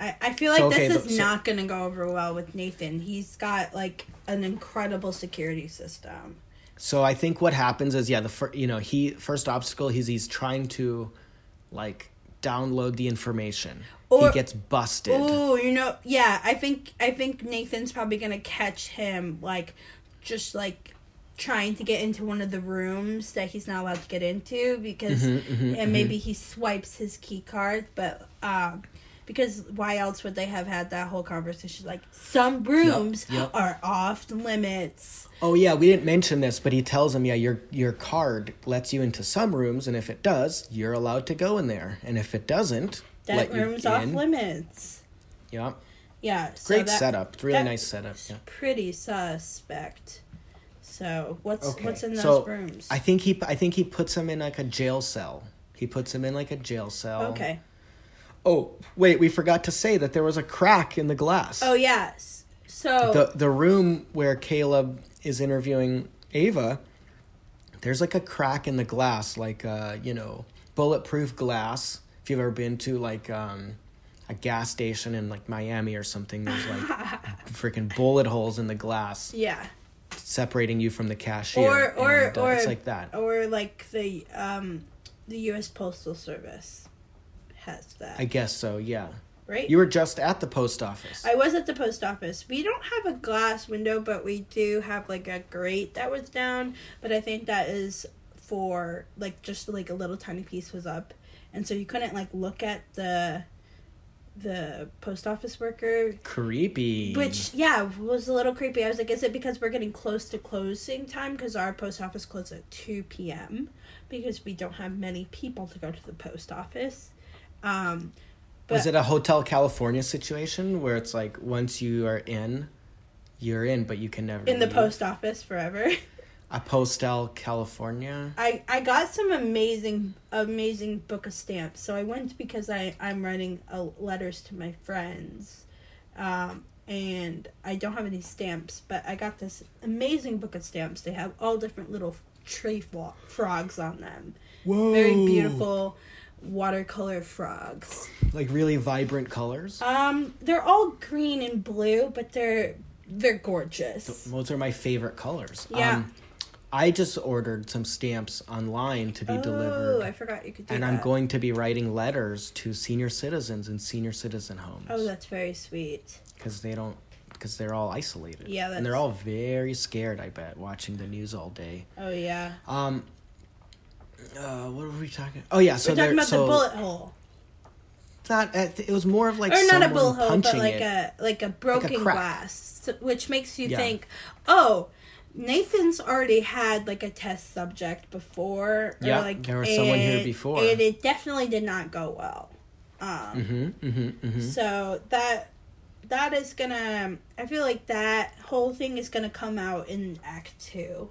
I, I feel like So, okay, this is so- not gonna go over well with Nathan. He's got like an incredible security system. So I think what happens is yeah the fir- you know he first obstacle he's he's trying to like download the information. Or- he gets busted. Oh, you know, yeah. I think I think Nathan's probably gonna catch him like just like trying to get into one of the rooms that he's not allowed to get into because Mm-hmm, and maybe he swipes his key card, but um because why else would they have had that whole conversation like some rooms yep. are off limits. Oh yeah, we didn't mention this, but he tells him, yeah, your your card lets you into some rooms, and if it does, you're allowed to go in there, and if it doesn't, That room's off limits. Yeah, Yeah. so great that- setup. It's really nice setup. Yeah. Pretty suspect. So what's Okay. what's in those so rooms? I think he I think he puts him in like a jail cell. He puts him in like a jail cell. okay. Oh wait, we forgot to say that there was a crack in the glass. Oh yes. So the the room where Caleb is interviewing Ava, there's like a crack in the glass, like uh, you know, bulletproof glass. If you've ever been to like um, a gas station in like Miami or something, there's like freaking bullet holes in the glass yeah. Separating you from the cashier. Or or and, uh, or it's like that. Or like the um the US Postal Service has that. I guess so. Yeah. right? You were just at the post office. I was at the post office. We don't have a glass window, but we do have like a grate that was down. But I think that is for like just like a little tiny piece was up, and so you couldn't like look at the the post office worker. Creepy. Which yeah was a little creepy. I was like, is it because we're getting close to closing time? Because our post office closes at two p.m. Because we don't have many people to go to the post office. Um, was it a Hotel California situation where it's like once you are in, you're in, but you can never in the post office forever. A Postal California. I, I got some amazing amazing book of stamps. So I went because I I'm writing uh, letters to my friends, um, and I don't have any stamps. But I got this amazing book of stamps. They have all different little tree frogs on them. Whoa! Very beautiful watercolor frogs. Like really vibrant colors. Um, they're all green and blue, but they're they're gorgeous. Those are my favorite colors. Yeah. Um, I just ordered some stamps online to be oh, delivered. I forgot you could do and that. I'm going to be writing letters to senior citizens in senior citizen homes. Oh, that's very sweet. because they don't because they're all isolated. Yeah, and they're all very scared. I bet watching the news all day. Oh yeah. Um, uh, what were we talking? Oh yeah, so We're talking about so the bullet hole. Not, uh, it was more of like or not a bullet hole, but like it. a like a broken crack. glass, which makes you Yeah. think, oh, Nathan's already had like a test subject before. Yeah, like, there was someone here before. and it definitely did not go well. Um, Mm-hmm. Mm-hmm. Mm-hmm. So that that is gonna. I feel like that whole thing is gonna come out in Act Two.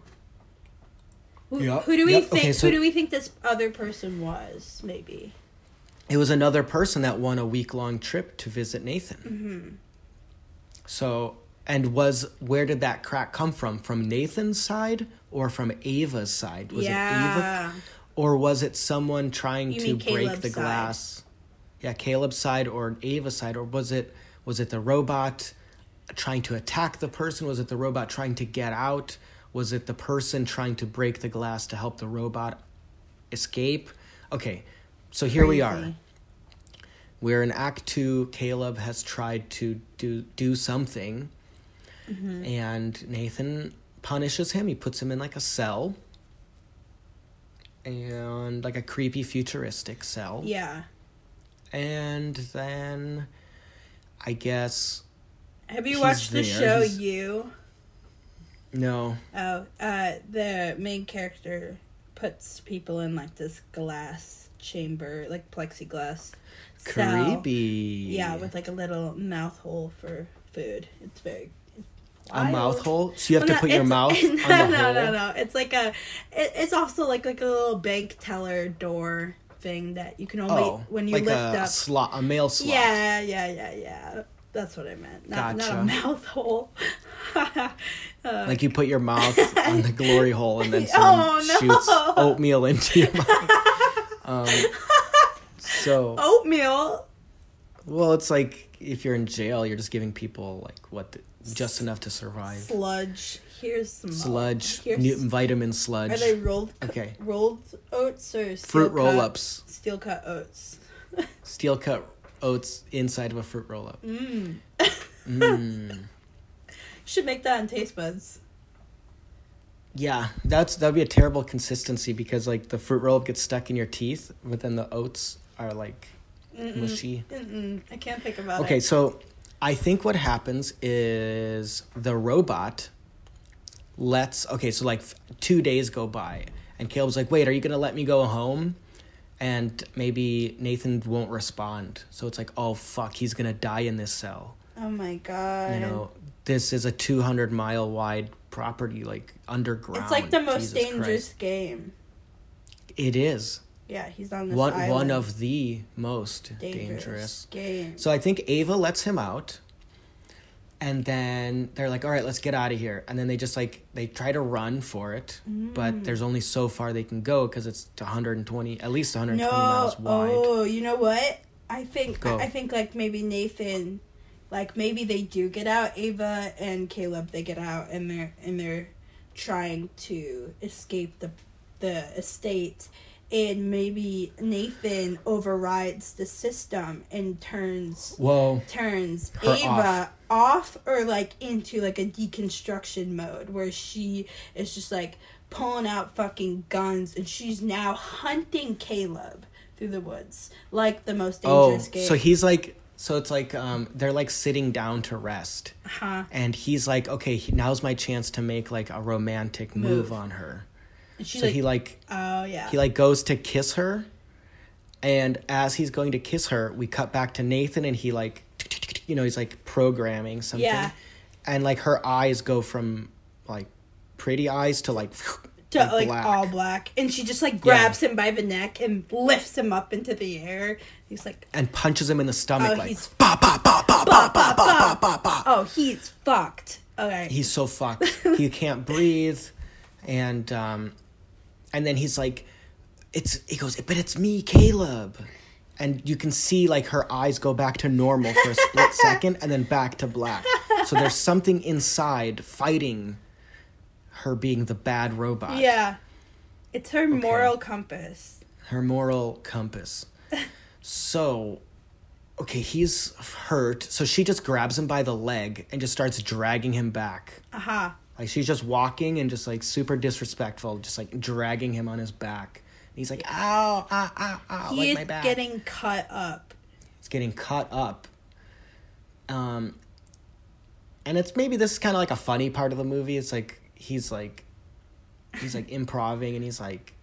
Who, Yep, who do we yep, think? okay, so- who do we think this other person was? Maybe. It was another person that won a week long trip to visit Nathan. Mm-hmm. So, and was where did that crack come from? From Nathan's side or from Ava's side? Was it Ava or was it someone trying You to break Caleb's the side. glass? Yeah, Caleb's side or Ava's side or was it was it the robot trying to attack the person? Was it the robot trying to get out? Was it the person trying to break the glass to help the robot escape? Okay. So here we are. We're in Act Two. Caleb has tried to do do something, Mm-hmm. and Nathan punishes him. He puts him in like a cell, and like a creepy futuristic cell. Yeah. And then, I guess Have you watched the there, show he's- You? no. Oh, uh, the main character puts people in like this glass chamber, like plexiglass. cell. Creepy. Yeah, with like a little mouth hole for food. It's very a mouth hole. So you have Well, to no, put your mouth no, on the no, no, no. It's like a. It, it's also like like a little bank teller door thing that you can only Oh, when you like lift a up. slot, a male slot. Yeah, yeah, yeah, yeah. That's what I meant. Not, not a mouth hole. uh, Like you put your mouth on the glory hole and then Oh, no. shoots oatmeal into your mouth. Um, so, oatmeal. well, it's like if you're in jail, you're just giving people like what the, just enough to survive. Sludge. Here's some Sludge, Here's, nu- vitamin sludge, Are they rolled? Okay. Rolled oats or steel fruit cut- roll ups, Steel cut oats. steel cut oats inside of a fruit roll up. Mmm. Mm. Should make that on taste buds. Yeah, that's that'd be a terrible consistency because like the fruit roll up gets stuck in your teeth, but then the oats are like Mm-mm. mushy. Mm-mm. I can't think about Okay, it. Okay, so I think what happens is the robot lets. Okay, so like two days go by, and Caleb's like, "Wait, are you gonna let me go home?" And maybe Nathan won't respond. So it's like, "Oh fuck, he's gonna die in this cell." Oh my god. You know, this is a two hundred mile wide property, like underground. it's like the most Jesus dangerous Christ. game. It is Yeah, he's on this one island. one of the most dangerous, dangerous. So I think Ava lets him out. And then they're like, all right, let's get out of here. And then they just like, they try to run for it, Mm. but there's only so far they can go because it's 120, at least 120 no, miles wide. oh, you know what? I think Go. I think like maybe Nathan, like maybe they do get out. Ava and Caleb they get out and they're and they're trying to escape the the estate. And maybe Nathan overrides the system and turns Whoa. turns Ava off. or like into like a deconstruction mode where she is just like pulling out fucking guns and she's now hunting Caleb through the woods like the most Oh, dangerous game. so he's like, so it's like, um, they're like sitting down to rest. huh? And he's like, okay, now's my chance to make like a romantic move, Move. on her. So like, he like oh yeah, he like goes to kiss her and as he's going to kiss her we cut back to nathan and he like you know he's like programming something. Yeah. and like her eyes go from like pretty eyes to like to like, like black. all black, and she just like grabs him by the neck and lifts him up into the air. He's like, and punches him in the stomach Oh, like he's- ba ba ba ba ba ba ba ba. ba ba. Oh, he's fucked. Okay, he's so fucked. He can't breathe. And um and then he's like it's he goes but it's me caleb. And you can see like her eyes go back to normal for a split second and then back to black. So there's something inside fighting her being the bad robot. Yeah, it's her moral compass. her moral compass. So okay he's hurt. So she just grabs him by the leg and just starts dragging him back. Aha. Like she's just walking and just like super disrespectful, just like dragging him on his back. And he's like, ow, ow, ow, ow, He like is my back. getting cut up. He's getting cut up. Um, and it's maybe this is kind of like a funny part of the movie. It's like he's like, he's like improving and he's like,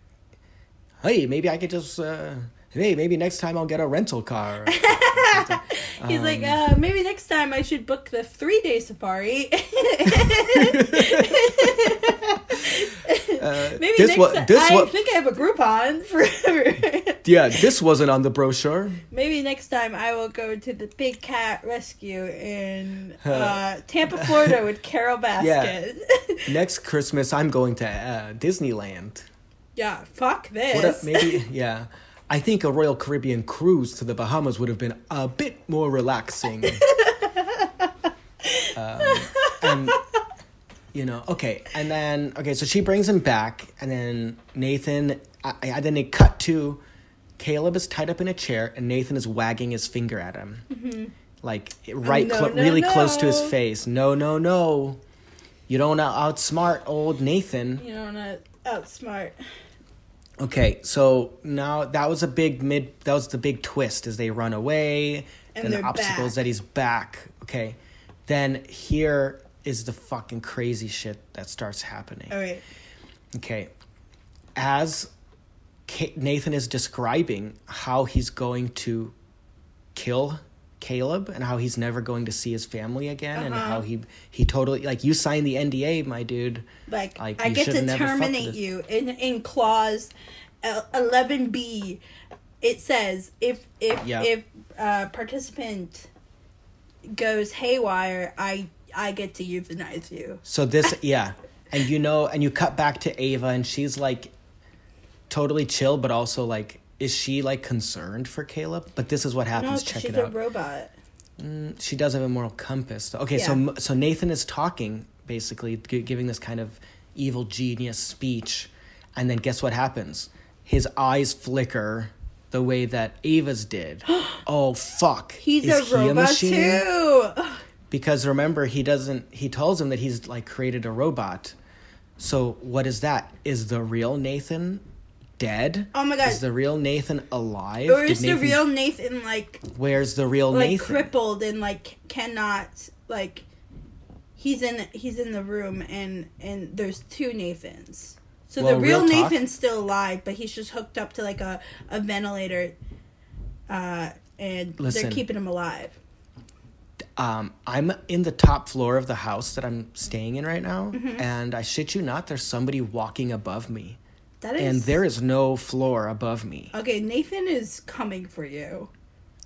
hey, maybe I could just, uh, hey, maybe next time I'll get a rental car. He's like, Um, uh, maybe next time I should book the three day safari. Uh, maybe this next wa- time. this I wa- think I have a Groupon for. yeah, this wasn't on the brochure. maybe next time I will go to the Big Cat Rescue in uh, Tampa, Florida with Carole Baskin. Next Christmas, I'm going to uh, Disneyland. Yeah, fuck this. What a, maybe, yeah. I think a Royal Caribbean cruise to the Bahamas would have been a bit more relaxing. um, and, you know, okay. And then, okay, so she brings him back, and then Nathan, I, I, then they cut to Caleb is tied up in a chair, and Nathan is wagging his finger at him. Like, right, no, clo- no, really close to his face. No, no, no. You don't outsmart old Nathan. you don't outsmart. Okay, so now that was a big mid. That was the big twist as they run away, And and the obstacles back. that he's back. Okay, then here is the fucking crazy shit that starts happening. All right. Okay, as Nathan is describing how he's going to kill Caleb and how he's never going to see his family again, and Uh-huh. how he he totally like you signed the NDA, my dude. Like, Like, I get to never fucked with terminate you in in clause eleven B. It says if if Yeah. if uh, participant goes haywire, I I get to euthanize you. So this, yeah, and you know, and you cut back to Ava, and she's like totally chill, but also like, is she like concerned for Caleb? But this is what happens. No, happens. 'cause Check she's it a out. robot. Mm, she does have a moral compass. Okay, so Yeah. so Nathan is talking basically, gi- giving this kind of evil genius speech, and then guess what happens? His eyes flicker the way that Ava's did. oh fuck! He's Is a he robot machine? too. because remember he doesn't he tells him that he's like created a robot so what is that is the real nathan dead Oh my God. is the real nathan alive Or is the real Nathan like where's the real like nathan crippled and like cannot like he's in he's in the room and and there's two Nathans. So Well, the real, real Nathan's still alive, but he's just hooked up to like a, a ventilator uh and Listen. they're keeping him alive. um i'm in the top floor of the house that i'm staying in right now Mm-hmm. and i shit you not there's somebody walking above me That is and there is no floor above me Okay, Nathan is coming for you.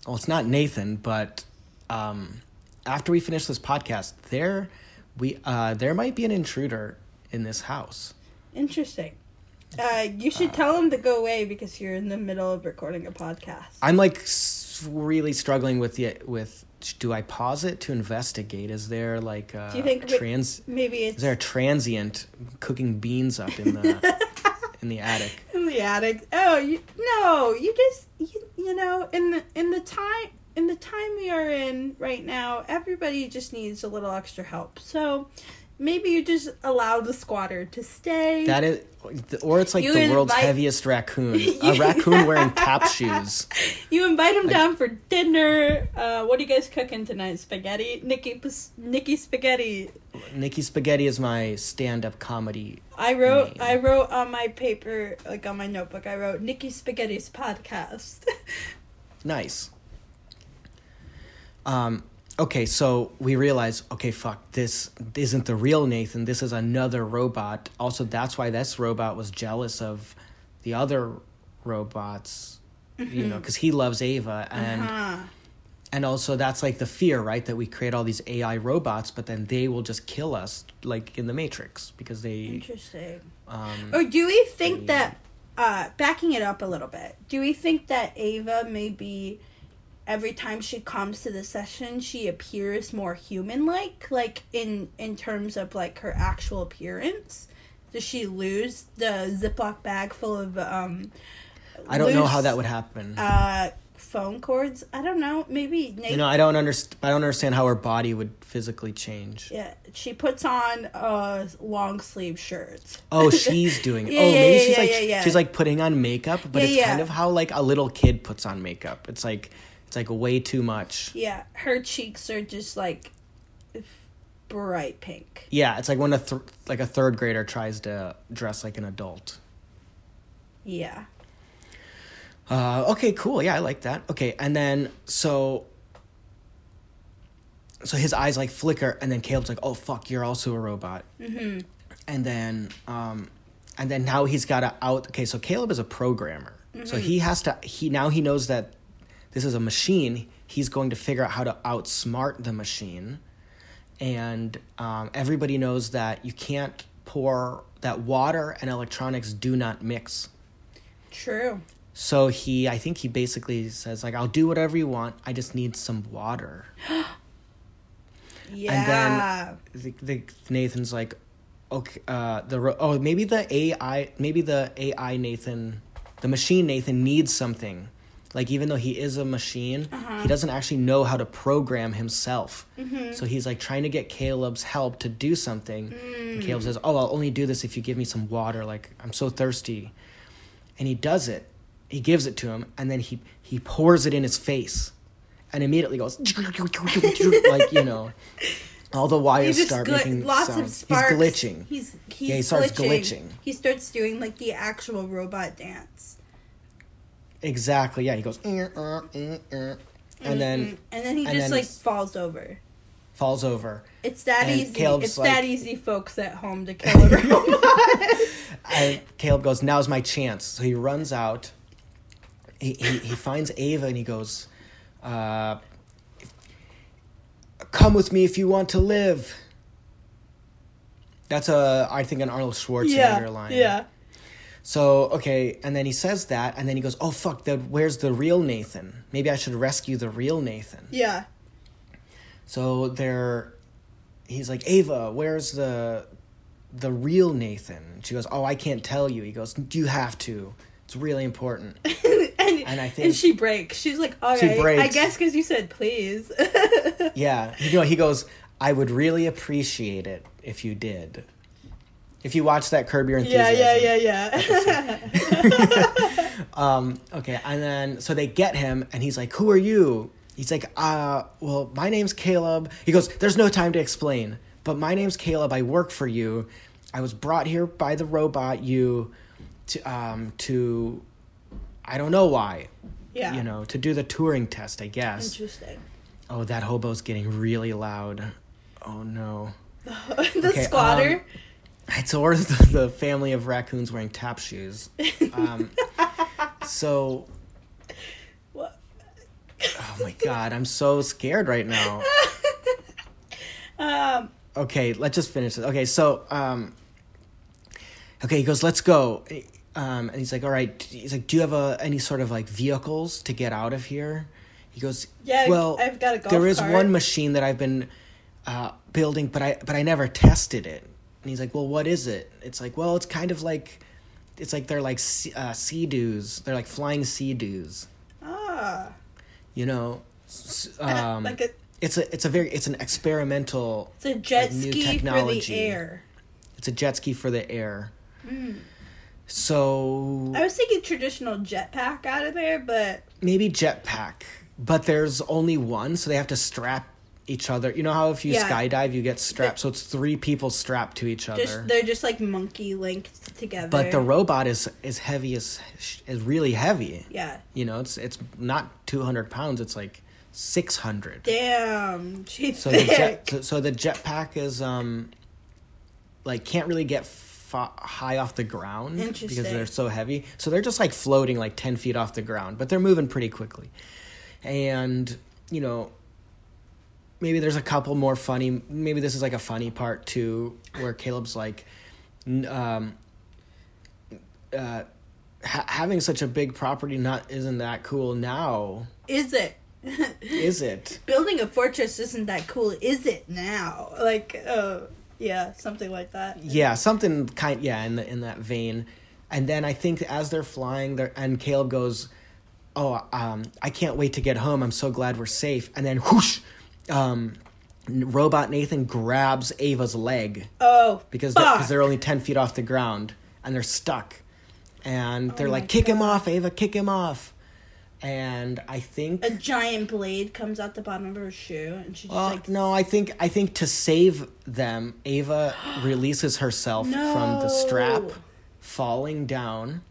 well it's not nathan but um after we finish this podcast there we uh there might be an intruder in this house Interesting. Uh, you should tell him to go away because you're in the middle of recording a podcast. I'm like really struggling with the with. Do I pause it to investigate? Is there like a Do you think trans? Maybe it's Is there a transient cooking beans up in the in the attic? in the attic. Oh, you no, you just you, you know in the in the time in the time we are in right now, everybody just needs a little extra help. So maybe you just allow the squatter to stay. That is, or it's like You the world's heaviest raccoon. A raccoon wearing tap shoes. you invite him down for dinner. Uh, what are you guys cooking tonight? Spaghetti, Nikki, Nikki spaghetti. Nikki Spaghetti is my stand-up comedy. I wrote. Name. I wrote on my paper, like on my notebook. I wrote Nikki Spaghetti's podcast. Nice. Um, okay, so we realize, okay, fuck, this isn't the real Nathan. This is another robot. Also, that's why this robot was jealous of the other robots, you know, because he loves Ava, and Uh-huh. and also that's like the fear, right? That we create all these AI robots, but then they will just kill us, like in the Matrix, because they. Interesting. Um, Or do we think They- that, uh, backing it up a little bit, do we think that Ava maybe every time she comes to the session she appears more human like like in in terms of like her actual appearance does she lose the ziploc bag full of um I don't know how that would happen. uh phone cords i don't know maybe Nate, you know, I don't understand. I don't understand how her body would physically change. yeah she puts on a long sleeve shirt Oh, she's doing it. Yeah, oh, yeah, maybe yeah, she's like she's like putting on makeup, but it's kind of how like a little kid puts on makeup. It's like it's like way too much. yeah her cheeks are just like bright pink Yeah, it's like when a th- like a third grader tries to dress like an adult. yeah Uh, okay, cool. Yeah, I like that. Okay, and then so so his eyes like flicker, and then Caleb's like, "Oh fuck, you're also a robot." Mm-hmm. And then um, and then now he's got to out. Okay, so Caleb is a programmer, so he has to. He now he knows that this is a machine. He's going to figure out how to outsmart the machine, and um, everybody knows that you can't pour that water and electronics do not mix. True. So he, I think he basically says like, "I'll do whatever you want. I just need some water." Yeah. And then the, the Nathan's like, okay, uh, the oh maybe the AI maybe the AI Nathan, the machine Nathan needs something. Like even though he is a machine, he uh-huh. doesn't actually know how to program himself. Mm-hmm. So he's like trying to get Caleb's help to do something. And Caleb mm. says, "Oh, I'll only do this if you give me some water. Like I'm so thirsty." And he does it. He gives it to him, and then he he pours it in his face, and immediately goes like you know, all the He wires start gl- making lots sound. of sparks. He's glitching. He's he's Yeah, he starts glitching. glitching. He starts doing like the actual robot dance. Exactly. Yeah, he goes, "Eh, uh, eh, uh," and then Mm, and then he and just then like falls over. falls over. It's that and easy. Caleb's it's like- that easy, folks at home to kill a robot. And Caleb goes, "Now's my chance." So he runs out. He he, he finds Ava and he goes, uh, "Come with me if you want to live." That's a I think an Arnold Schwarzenegger yeah, line. yeah. So okay, and then he says that, and then he goes, "Oh fuck! The, where's the real Nathan? Maybe I should rescue the real Nathan." Yeah. So they're, he's like, Ava, where's the, the real Nathan? She goes, Oh, I can't tell you. He goes, You have to. It's really important. and, And I think- and she breaks. She's like, all She right, I guess because you said please. Yeah, you know, he goes, I would really appreciate it if you did. If you watch that Curb Your yeah, Enthusiasm. yeah, yeah, yeah. Um, okay, and then so they get him, and he's like, "Who are you?" He's like, "Uh, well, my name's Caleb." He goes, "There's no time to explain, but my name's Caleb. I work for you. I was brought here by the robot you to um to I don't know why. Yeah. You know, to do the Turing test, I guess. Interesting. Oh, that hobo's getting really loud. Oh no. the Okay, squatter. um, It's or the, the family of raccoons wearing tap shoes. Um, so What? Oh my god, I'm so scared right now. Um, Okay, let's just finish it. Okay, so um Okay, he goes, "Let's go." Um and he's like, "All right." He's like, "Do you have any sort of like vehicles to get out of here?" He goes, Yeah, well, I've got a golf There is cart." one machine that I've been uh building, but I but I never tested it." And he's like, "Well, what is it?" It's like, "Well, it's kind of like it's like they're like sea, uh, sea doos. They're like flying sea doos." ah, You know, um, like a it's a it's a very it's an experimental it's a jet like, ski for the air. it's a jet ski for the air Hmm. so I was thinking traditional jetpack out of there, but maybe jetpack but there's only one so they have to strap each other. You know how if you Yeah. skydive you get strapped? So it's three people strapped to each other. just they're just like monkey linked together. but the robot is is heavy as is really heavy. Yeah, you know it's it's not 200 pounds it's like 600 damn, she's So the jet, so, so the jetpack is um, like can't really get fa- high off the ground because they're so heavy. So they're just like floating like ten feet off the ground, but they're moving pretty quickly. And you know, maybe there's a couple more funny. Maybe this is like a funny part too, where Caleb's like, um, uh, ha- having such a big property not isn't that cool now, is it? is it? Building a fortress isn't that cool, is it now? Like, uh, yeah, something like that. yeah something kind yeah in the, in that vein and then i think as they're flying there and caleb goes oh um i can't wait to get home i'm so glad we're safe and then whoosh um robot nathan grabs ava's leg. Oh, because they're, cause they're only 10 feet off the ground and they're stuck. And they're Oh like kick him off ava kick him off. And i think a giant blade comes out the bottom of her shoe, and she just well, like no, I think I think to save them, Ava releases herself from the strap, falling down,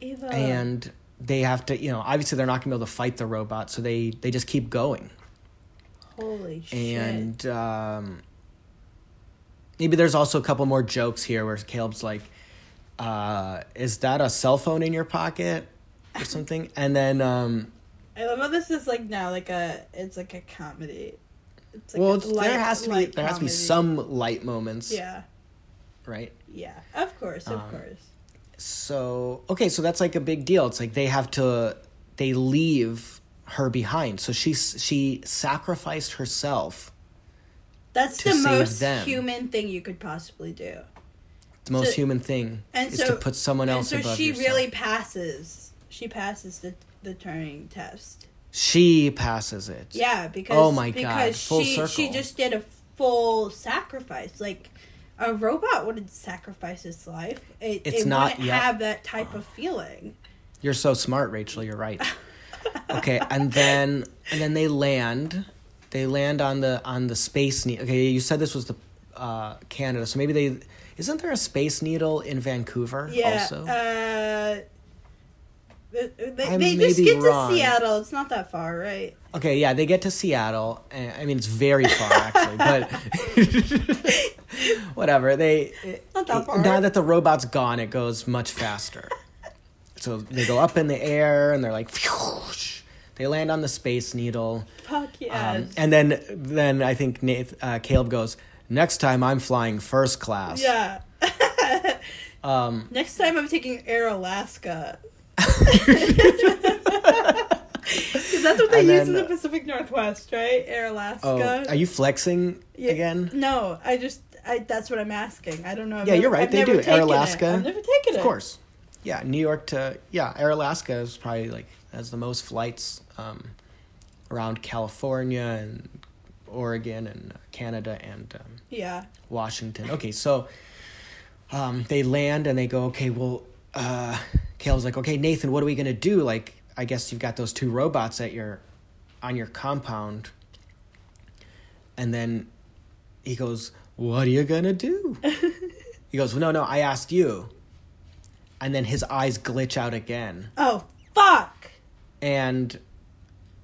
Ava. and they have to, you know, obviously they're not going to be able to fight the robot, so they they just keep going. Holy shit. And um, maybe there's also a couple more jokes here where Caleb's like, uh, "Is that a cell phone in your pocket?" or something, and then. Um, I love how this is like now like a it's like a comedy. It's like well, light- there has to be there has to be some light moments, Yeah, right? yeah, of course, of Um, course. So okay, so that's like a big deal. It's like they have to they leave her behind. So she she sacrificed herself. That's the most them. human thing you could possibly do. The most So- human thing And is so to put someone else so above So she yourself. really passes. She passes the the Turing test. she passes it. Yeah, because Oh my God, because full she she just did a full sacrifice. Like a robot wouldn't sacrifice its life. It, It's it not wouldn't yet. have that type of feeling. You're so smart, Rachel. You're right. okay, and then and then they land. They land on the on the space needle. Okay, you said this was the uh, Canada, so maybe they isn't there a space needle in Vancouver Yeah. also? Uh, they, they, I they just get wrong. to Seattle. It's not that far, right? Okay, yeah, they get to Seattle. And, I mean, it's very far actually, but whatever. They Not that far. now that the robot's gone, it goes much faster. So they go up in the air, and they're like, "Phew." they land on the space needle, Fuck yes. um, and then then I think Nath, uh, Caleb goes, "Next time I'm flying first class." yeah. Um, Next time I'm taking Air Alaska. Because that's what they And use in the Pacific Northwest, right? Air Alaska. oh, are you flexing Yeah. again? No, I just I that's what I'm asking. I don't know. I've Yeah, never- you're right, I've they do. Air taken it. Alaska. I've never taken it. Of course. Yeah, New York to yeah, Air Alaska is probably like has the most flights um, around California and Oregon and Canada and um, Yeah. Washington. Okay, so um, they land and they go, okay, well, uh, Caleb's like, okay, Nathan, what are we gonna do? Like, I guess you've got those two robots at your on your compound, and then he goes, what are you gonna do? he goes, well, no, no, I asked you, and then his eyes glitch out again, Oh fuck! and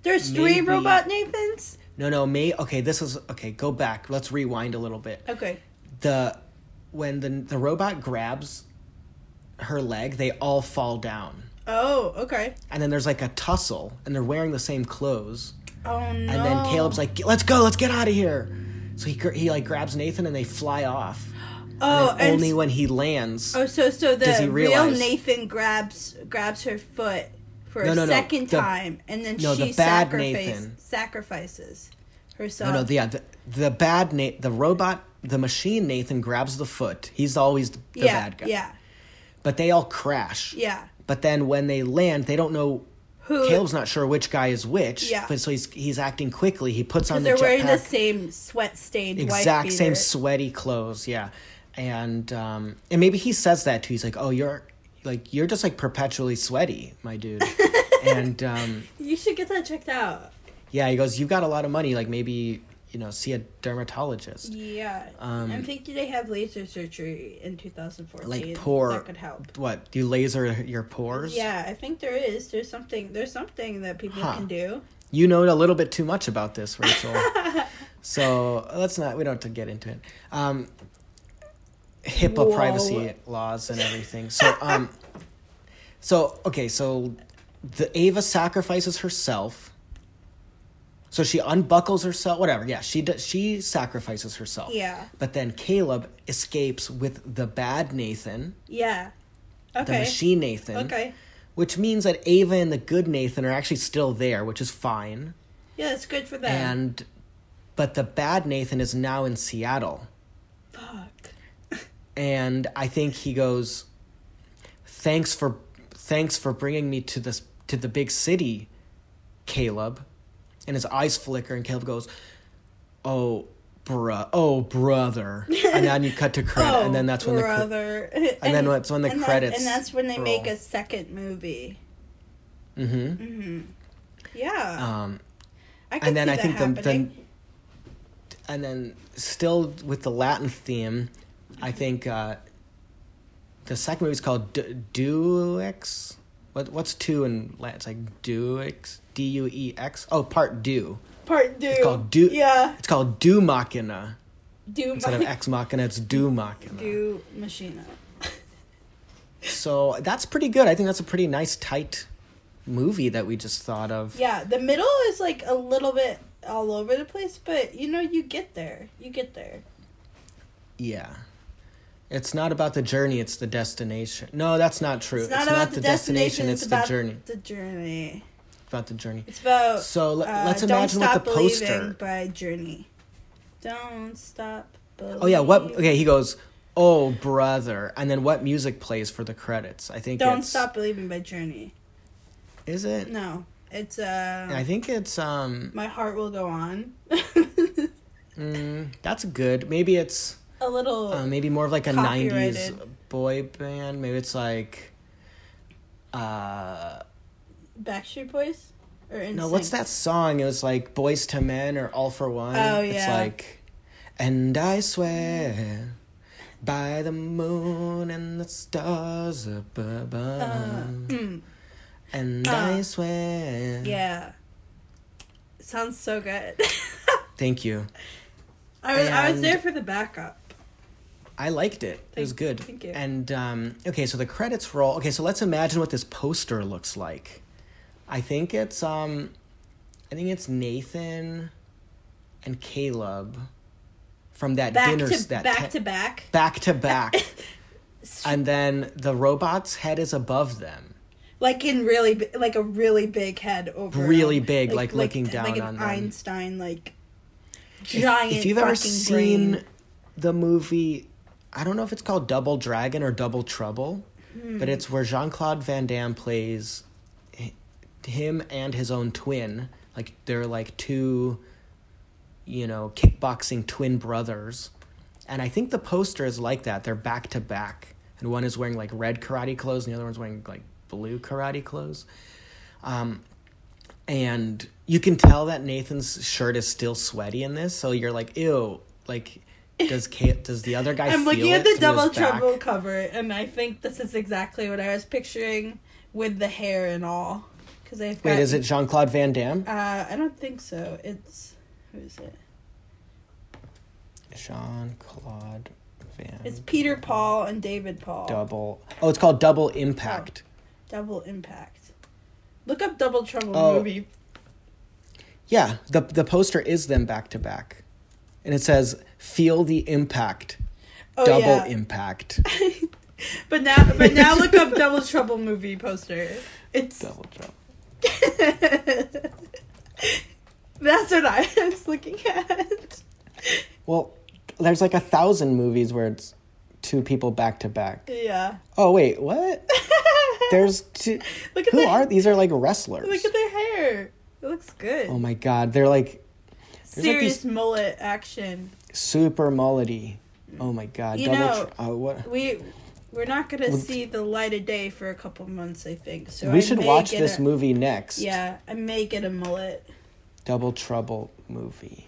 There's three robot Nathans. no, no, me. okay, this is okay. Go back. Let's rewind a little bit. Okay. the when the the robot grabs her leg, they all fall down. Oh, okay. And then there's like a tussle, and they're wearing the same clothes. Oh no. And then Caleb's like, "Let's go, let's get out of here." So he he like grabs Nathan, and they fly off. Oh, and and only when he lands, oh, so so does he the real Nathan grabs grabs her foot for No, a no, no. second The- time, and then no, she the bad sacrifice, sacrifices herself. no, no, the, yeah, the, the bad Na- the robot, the machine Nathan grabs the foot. He's always the yeah, bad guy. yeah, But they all crash. yeah. But then when they land, they don't know Who? Caleb's not sure which guy is which. Yeah. But so he's he's acting quickly. He puts on the they're wearing the same sweat stained exact same sweaty clothes. Yeah, and um, and maybe he says that too. He's like, "Oh, you're like you're just like perpetually sweaty, my dude." and um, You should get that checked out. yeah, he goes, "You've got a lot of money. Like maybe you know, see a dermatologist." Yeah, Um, I'm thinking they have laser surgery in 2014. Like pour- that could help. What do you laser your pores? Yeah, I think there is. There's something. There's something that people Huh. can do. You know a little bit too much about this, Rachel. so let's not. We don't have to get into it. Um, HIPAA Whoa. privacy laws and everything. So um, so okay. So the Ava sacrifices herself. So she unbuckles herself. Whatever. Yeah, she does. She sacrifices herself. Yeah. But then Caleb escapes with the bad Nathan, Yeah. Okay. The machine Nathan. Okay. Which means that Ava and the good Nathan are actually still there, which is fine. Yeah, it's good for them. And but the bad Nathan is now in Seattle. Fuck. And I think he goes thanks for thanks for bringing me to this to the big city, Caleb. And his eyes flicker and Caleb goes, "Oh, bruh. Oh, brother." And then you cut to credit and then that's when the cre- Oh, brother. and then that's when the and that- credits and that's when they make a second movie. Mm-hmm. Mm-hmm. Yeah. Um I and then I that think the, the and then still with the Latin theme, I think uh, the second movie is called D- Duex, what what's two in Latin? It's like deux, D U E X. Oh, part do. Part do. It's called do. Yeah. It's called do machina Do instead of ex machina. It's do machina. do machina. So that's pretty good. I think that's a pretty nice tight movie that we just thought of. Yeah, the middle is like a little bit all over the place, but you know, you get there. You get there. Yeah. It's not about the journey, it's the destination. No, that's not true. It's not about the destination, it's, it's the journey. The journey. It's about the journey. It's about So let, uh, let's imagine what Stop the Believing poster. by Journey. Don't stop. Oh yeah, what okay, he goes, "Oh, brother." And then what music plays for the credits? I think Don't it's stop believing by Journey. Is it? No, it's uh. I think it's um My heart will go on. mm, that's good. Maybe it's a little. uh, maybe more of like a 90s boy band. Maybe it's like uh Backstreet Boys? Or No, what's that song? It was like Boyz II Men or All for One. Oh, It's like, and I swear by the moon and the stars up above. Uh, mm, and uh, I swear. yeah. Sounds so good. Thank you. I was, I was there for the backup. I liked it. it was Thank- good. thank you. And um, okay, so the credits roll. Okay, so let's imagine what this poster looks like. I think it's um, I think it's Nathan and Caleb from that Back dinner to that back te- to back. back to back. and then the robot's head is above them. Like in really, like a really big head over. Really big, like looking down like an on them. Einstein, like giant. If, you've ever seen brain. the movie, I don't know if it's called Double Dragon or Double Trouble, Hmm. but it's where Jean Claude Van Damme plays him and his own twin. Like they're like two, you know, kickboxing twin brothers. And I think the poster is like that. They're back to back. And one is wearing like red karate clothes and the other one's wearing like blue karate clothes. Um, and you can tell that Nathan's shirt is still sweaty in this. So you're like, ew. Like, does Kate, does the other guy? I'm looking at the Double his back? Trouble cover, and I think this is exactly what I was picturing with the hair and all. Because they've got, Wait, is it Jean Claude Van Damme? Uh, I don't think so. It's who is it? Jean Claude Van. It's Peter Paul and David Paul. double. Oh, it's called Double Impact. Double Impact. Look up Double Trouble Oh. movie. Yeah, the the poster is them back to back, and it says "Feel the impact." Oh double yeah. impact. But now, but now look up Double Trouble movie poster. It's double trouble. that's what I was looking at. Well, there's like a thousand movies where it's two people back to back. Yeah. Oh wait, what? There's two. Look at Who their, are these? Are like wrestlers. Look at their hair. It looks good. Oh my god, they're like there's like Serious these- mullet action. Super mullety. Oh my god, You double. know, tr- oh, what? We we're not gonna Well, see the light of day for a couple months, I think. So we I should watch this a- movie next. Yeah, I may get a mullet. Double Trouble movie.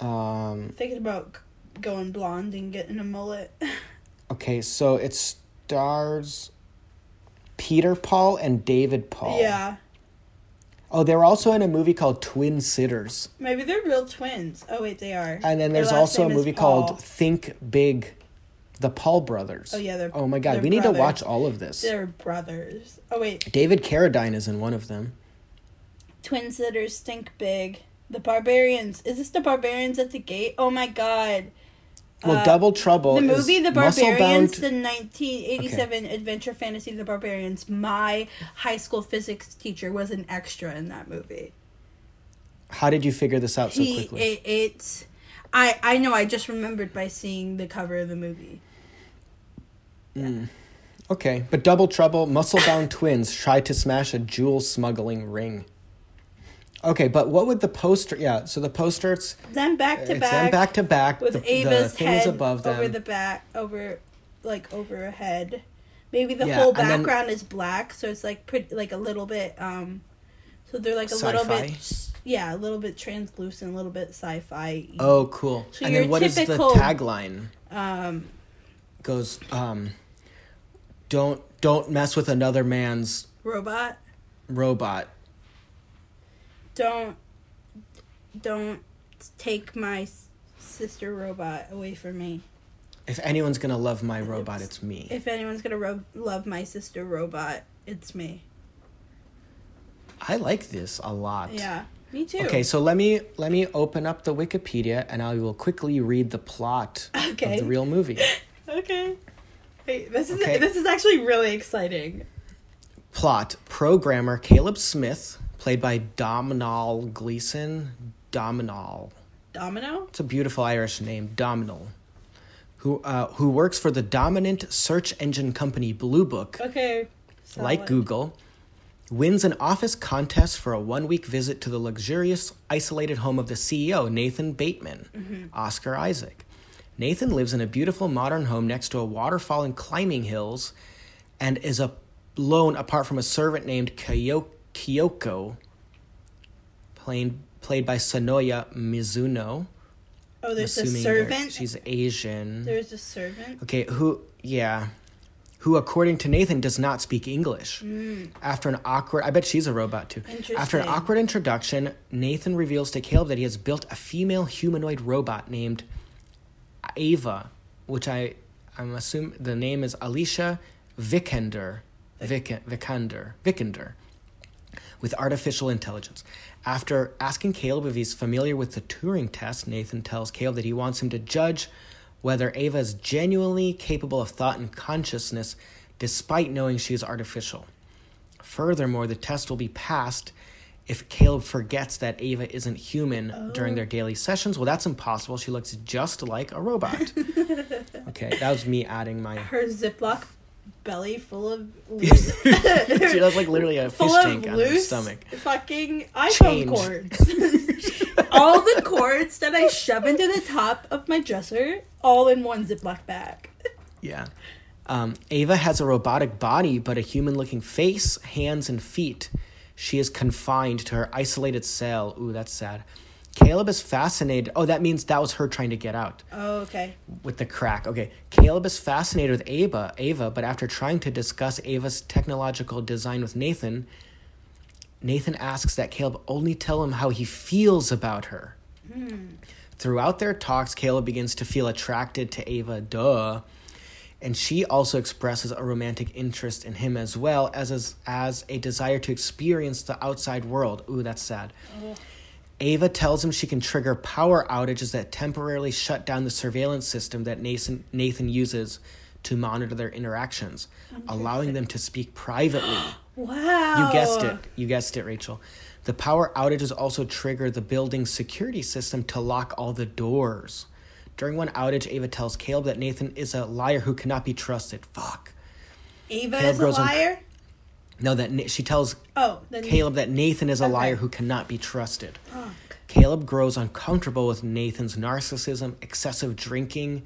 Um. Thinking about going blonde and getting a mullet. Okay, so it stars Peter Paul and David Paul. Yeah, Oh, they were also in a movie called Twin Sitters. maybe they're real twins. Oh wait, they are. And then there's also a movie called Think Big, the Paul brothers. Oh yeah, they're. Oh my god, they're we need to watch all of this. They're brothers. Oh wait, David Carradine is in one of them. twin sitters stink big. The barbarians. Is this the barbarians at the gate? Oh my god. Well, Uh, Double Trouble. The movie The Barbarians, the 1987 adventure fantasy The Barbarians. My high school physics teacher was an extra in that movie. How did you figure this out so he quickly? it, it's I I know I just remembered by seeing the cover of the movie. Okay, but Double Trouble, muscle-bound twins try to smash a jewel smuggling ring. Okay, but what would the poster? Yeah, so the poster it's, Then back to back them back to back. with the, the Ava's thing head above them. over the back over like over a head. Maybe the Yeah, whole and then- background is black, so it's like pretty like a little bit um so they're like a little Sci-fi? bit yeah, a little bit translucent, a little bit sci-fi. Oh, cool. So and then what is typical- the tagline? Um Goes um don't don't mess with another man's Robot. robot. Don't don't take my sister robot away from me. If anyone's gonna love my robot, it's me. If anyone's gonna ro- love my sister robot, it's me. I like this a lot. Yeah, me too. Okay, so let me let me open up the Wikipedia and I will quickly read the plot Okay. of the real movie. Okay. Wait, this is Okay. this is actually really exciting. Plot: Programmer Caleb Smith, played by Domhnall Gleeson. Domhnall. Domino. It's a beautiful Irish name, Domhnall. Who uh, who works for the dominant search engine company Blue Book, Okay. like. Google, wins an office contest for a one week visit to the luxurious, isolated home of the CEO, Nathan Bateman, Oscar Isaac. Nathan lives in a beautiful modern home next to a waterfall and climbing hills and is alone apart from a servant named Kyo- Kyoko, played, played by Sonoya Mizuno. Oh, there's a servant. She's Asian. There's a servant. Okay, who, yeah, who, according to Nathan, does not speak English. Hmm. After an awkward, I bet she's a robot too. After an awkward introduction, Nathan reveals to Caleb that he has built a female humanoid robot named Ava, which I, I'm assuming the name is Alicia Vikander, Vik- Vikander, Vikander, with artificial intelligence. After asking Caleb if he's familiar with the Turing test, Nathan tells Caleb that he wants him to judge whether Ava is genuinely capable of thought and consciousness despite knowing she is artificial. Furthermore, the test will be passed if Caleb forgets that Ava isn't human during their daily sessions. Well, that's impossible. She looks just like a robot. okay, that was me adding my. Her Ziploc belly full of loose, she has like literally a fish full tank of on her stomach. fucking iPhone Change. cords. all the cords that I shove into the top of my dresser, all in one Ziploc bag. Yeah. Um, Ava has a robotic body, but a human looking face, hands, and feet. She is confined to her isolated cell. Ooh, that's sad. Caleb is fascinated. Oh, that means that was her trying to get out Oh, okay. with the crack. Okay. Caleb is fascinated with Ava, Ava, but after trying to discuss Ava's technological design with Nathan, Nathan asks that Caleb only tell him how he feels about her. Hmm. Throughout their talks, Caleb begins to feel attracted to Ava, duh. And she also expresses a romantic interest in him as well as, as, as a desire to experience the outside world. Ooh, that's sad. Ava tells him she can trigger power outages that temporarily shut down the surveillance system that Nathan, Nathan uses to monitor their interactions, allowing them to speak privately. Wow. You guessed it. You guessed it, Rachel. The power outages also trigger the building's security system to lock all the doors. During one outage, Ava tells Caleb that Nathan is a liar who cannot be trusted. Fuck. Ava Caleb is a liar. No, that Na- she tells Oh, Caleb that Nathan is a Okay. liar who cannot be trusted. Fuck. Caleb grows uncomfortable with Nathan's narcissism, excessive drinking,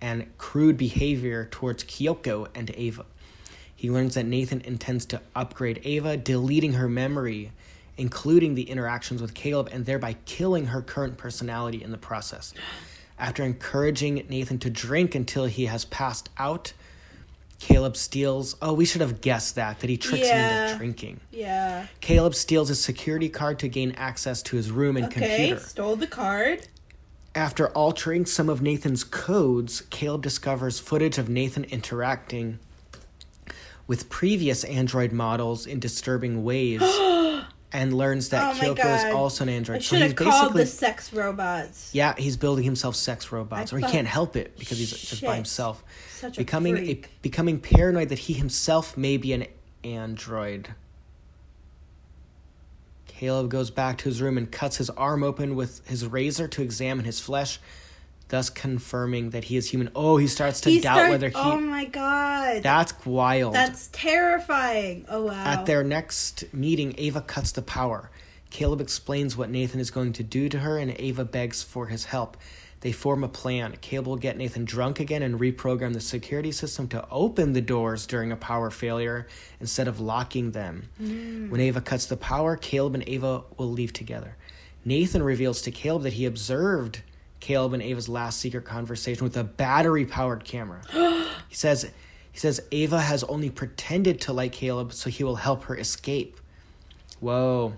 and crude behavior towards Kyoko and Ava. He learns that Nathan intends to upgrade Ava, deleting her memory, including the interactions with Caleb, and thereby killing her current personality in the process. After encouraging Nathan to drink until he has passed out, Caleb steals. Oh, we should have guessed that, that he tricks him into drinking. Yeah. Caleb steals his security card to gain access to his room and Okay. computer. Stole the card. After altering some of Nathan's codes, Caleb discovers footage of Nathan interacting with previous android models in disturbing ways and learns that Oh Kyoko God. is also an I android. So should he's have called the sex robots. yeah, he's building himself sex robots, I or he can't help it because he's just by himself. Such a becoming freak. a, becoming paranoid that he himself may be an android. Caleb goes back to his room and cuts his arm open with his razor to examine his flesh, thus confirming that he is human. Oh, he starts to He doubt start- whether he. Oh my god. That's wild. That's terrifying. Oh wow. At their next meeting, Ava cuts the power. Caleb explains what Nathan is going to do to her, and Ava begs for his help. They form a plan. Caleb will get Nathan drunk again and reprogram the security system to open the doors during a power failure instead of locking them. Mm. When Ava cuts the power, Caleb and Ava will leave together. Nathan reveals to Caleb that he observed Caleb and Ava's last secret conversation with a battery powered camera. he says He says Ava has only pretended to like Caleb so he will help her escape. Whoa.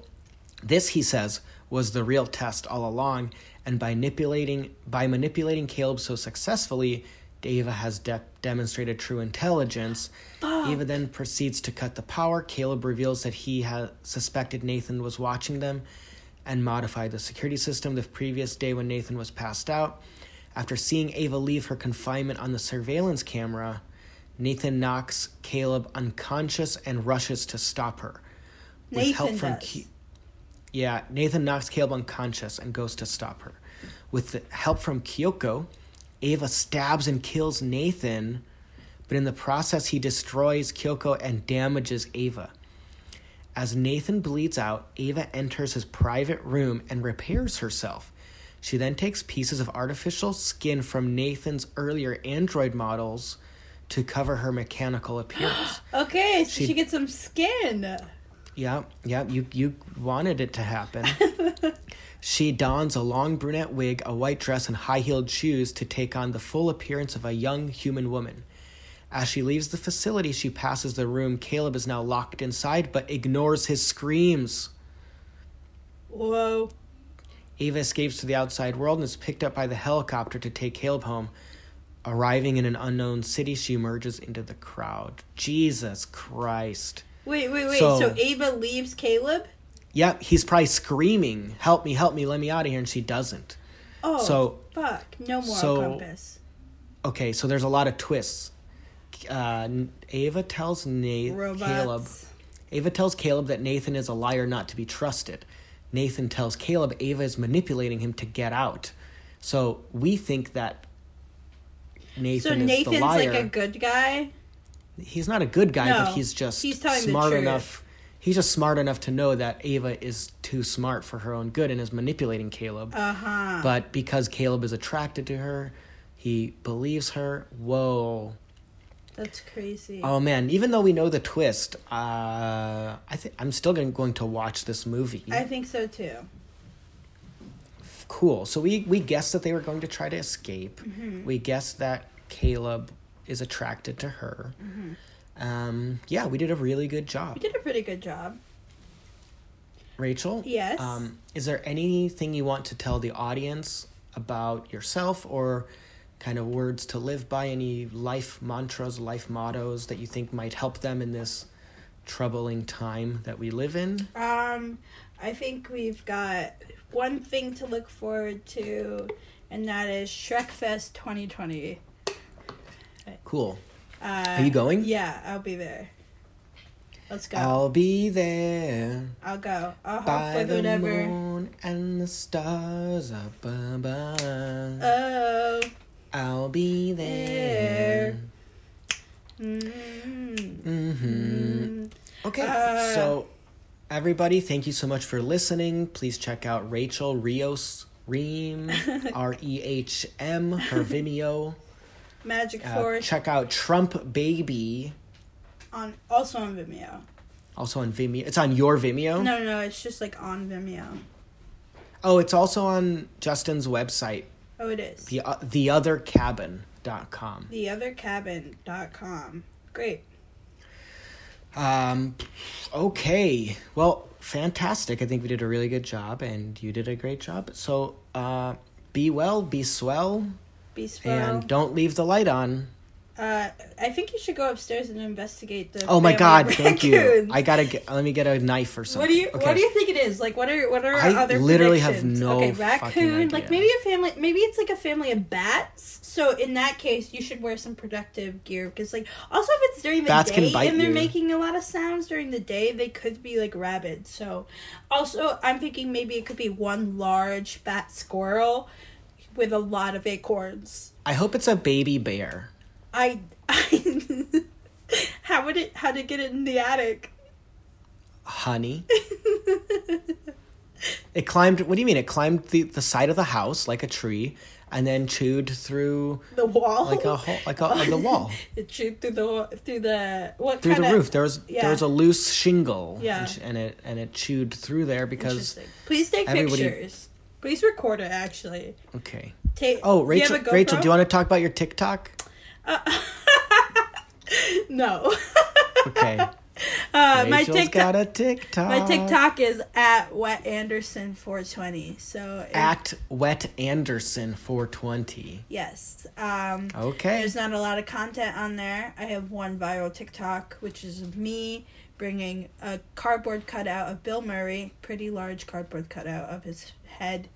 This, he says, was the real test all along, and by manipulating by manipulating Caleb so successfully, Ava has de- demonstrated true intelligence. Ava then proceeds to cut the power. Caleb reveals that he had suspected Nathan was watching them and modified the security system the previous day when Nathan was passed out. After seeing Ava leave her confinement on the surveillance camera, Nathan knocks Caleb unconscious and rushes to stop her. With Nathan does. Ki- yeah, Nathan knocks Caleb unconscious and goes to stop her. With the help from Kyoko, Ava stabs and kills Nathan, but in the process, he destroys Kyoko and damages Ava. As Nathan bleeds out, Ava enters his private room and repairs herself. She then takes pieces of artificial skin from Nathan's earlier android models to cover her mechanical appearance. Okay, so She- she, gets some skin. Yeah, yeah, you you wanted it to happen. she dons a long brunette wig, a white dress, and high-heeled shoes to take on the full appearance of a young human woman. As she leaves the facility, she passes the room. Caleb is now locked inside, but ignores his screams. Whoa. Ava escapes to the outside world and is picked up by the helicopter to take Caleb home. Arriving in an unknown city, she emerges into the crowd. Jesus Christ. Wait, wait, wait. So- So, Ava leaves Caleb? Yep, he's probably screaming, "Help me, help me, let me out of here," and she doesn't. Oh, So- fuck. No more so- compass. Okay, so there's a lot of twists. Uh, Ava tells Robots. Caleb. Ava tells Caleb that Nathan is a liar, not to be trusted. Nathan tells Caleb Ava is manipulating him to get out. So we think that Nathan So is the liar. So Nathan's like a good guy? he's not a good guy, No, but he's just he's smart enough. He's just smart enough to know that Ava is too smart for her own good and is manipulating Caleb. Uh huh. But because Caleb is attracted to her, he believes her. Whoa. That's crazy. Oh man, even though we know the twist, uh, I think I'm still going, going to watch this movie. I think so too. cool. So we we guessed that they were going to try to escape. Mm-hmm. We guessed that Caleb is attracted to her. Um, yeah, we did a really good job. We did a pretty good job. Rachel? Yes. Um, is there anything you want to tell the audience about yourself or kind of words to live by? Any life mantras, life mottos that you think might help them in this troubling time that we live in? Um, I think we've got one thing to look forward to, and that is Shrekfest 2020. Cool. Uh, Are you going? Yeah, I'll be there. Let's go. I'll be there I'll go. I'll by with the whatever. moon and the stars above. Oh. I'll be there. Mm. Mm-hmm. Okay, Uh, so everybody, thank you so much for listening. Please check out Rachel Rios Rehm R E H M her Vimeo. Magic Uh, Force check out Trump Baby on also on Vimeo. also on Vimeo. It's on your Vimeo. No, no, no, it's just like on Vimeo. Oh, it's also on Justin's website, Oh, it is. the uh, theothercabin.com. Theothercabin.com. Great. Um, okay. Well, fantastic. I think we did a really good job, and you did a great job. So, uh, be well, be swell, Be swell. and don't leave the light on. Uh, I think you should go upstairs and investigate the. Oh my God! of Thank you. I gotta get. Let me get a knife or something. What do you Okay. What do you think it is? Like, what are what are I other literally have no okay, raccoon. Like maybe a family. Maybe it's like a family of bats. So in that case, you should wear some protective gear because, like, also if it's during the Bats day and they're you. making a lot of sounds during the day, they could be like rabid. So, also I'm thinking maybe it could be one large bat squirrel with a lot of acorns. I hope it's a baby bear. I, I how would it how to get it in the attic? Honey. It climbed. What do you mean? It climbed the, the side of the house like a tree, and then chewed through the wall, like a hole, like a the wall it chewed through the through the what through kind the of roof. There was yeah. there was a loose shingle. Yeah. and, and it and it chewed through there because Please take everybody- pictures. Please record it. Actually, okay. take. Oh, do Rachel, GoPro? Rachel, do you want to talk about your TikTok? Uh, no. Okay. Uh, my TikTok. got a TikTok. My TikTok is at Wet Anderson 420. So if- At Wet Anderson 420. yes, um, Okay. there's not a lot of content on there. I have one viral TikTok, which is of me bringing a cardboard cutout of Bill Murray, pretty large cardboard cutout of his head,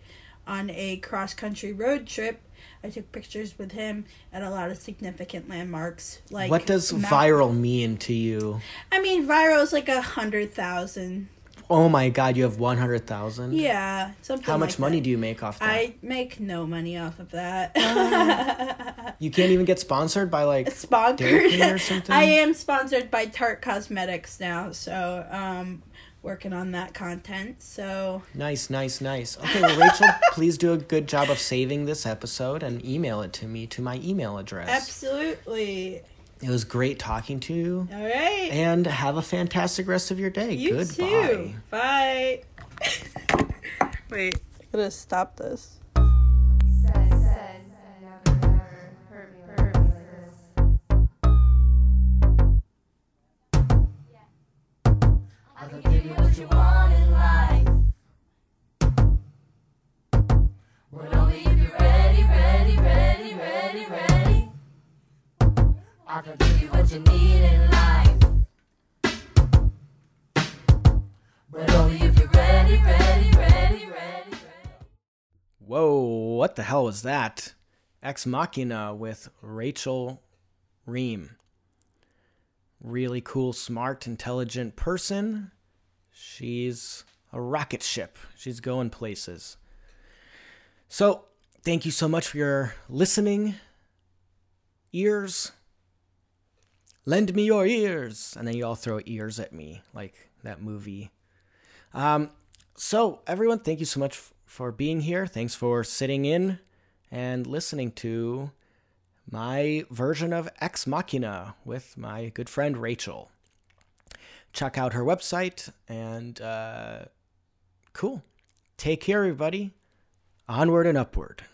on a cross country road trip. I took pictures with him at a lot of significant landmarks. Like what does Mount- viral mean to you? I mean, viral is like a hundred thousand. Oh my god, you have 100,000? Yeah, something. How much like money that. do you make off that? I make no money off of that. you can't even get sponsored by like Sponsored. Or something? I am sponsored by Tarte Cosmetics now, so um, working on that content. So Nice, nice, nice. Okay, well, Rachel, please do a good job of saving this episode and email it to me to my email address. absolutely. It was great talking to you. All right. And have a fantastic rest of your day. you Goodbye. too. Bye. Wait, I gotta stop this. I can give you what you need in life. Whoa, what the hell was that? Ex Machina with Rachel Rehm. Really cool, smart, intelligent person. She's a rocket ship. She's going places. So, thank you so much for your listening ears. Lend me your ears. And then you all throw ears at me, like that movie. Um, so, everyone, thank you so much f- for being here. Thanks for sitting in and listening to my version of Ex Machina with my good friend Rachel check out her website. And uh, cool. Take care, everybody. Onward and upward.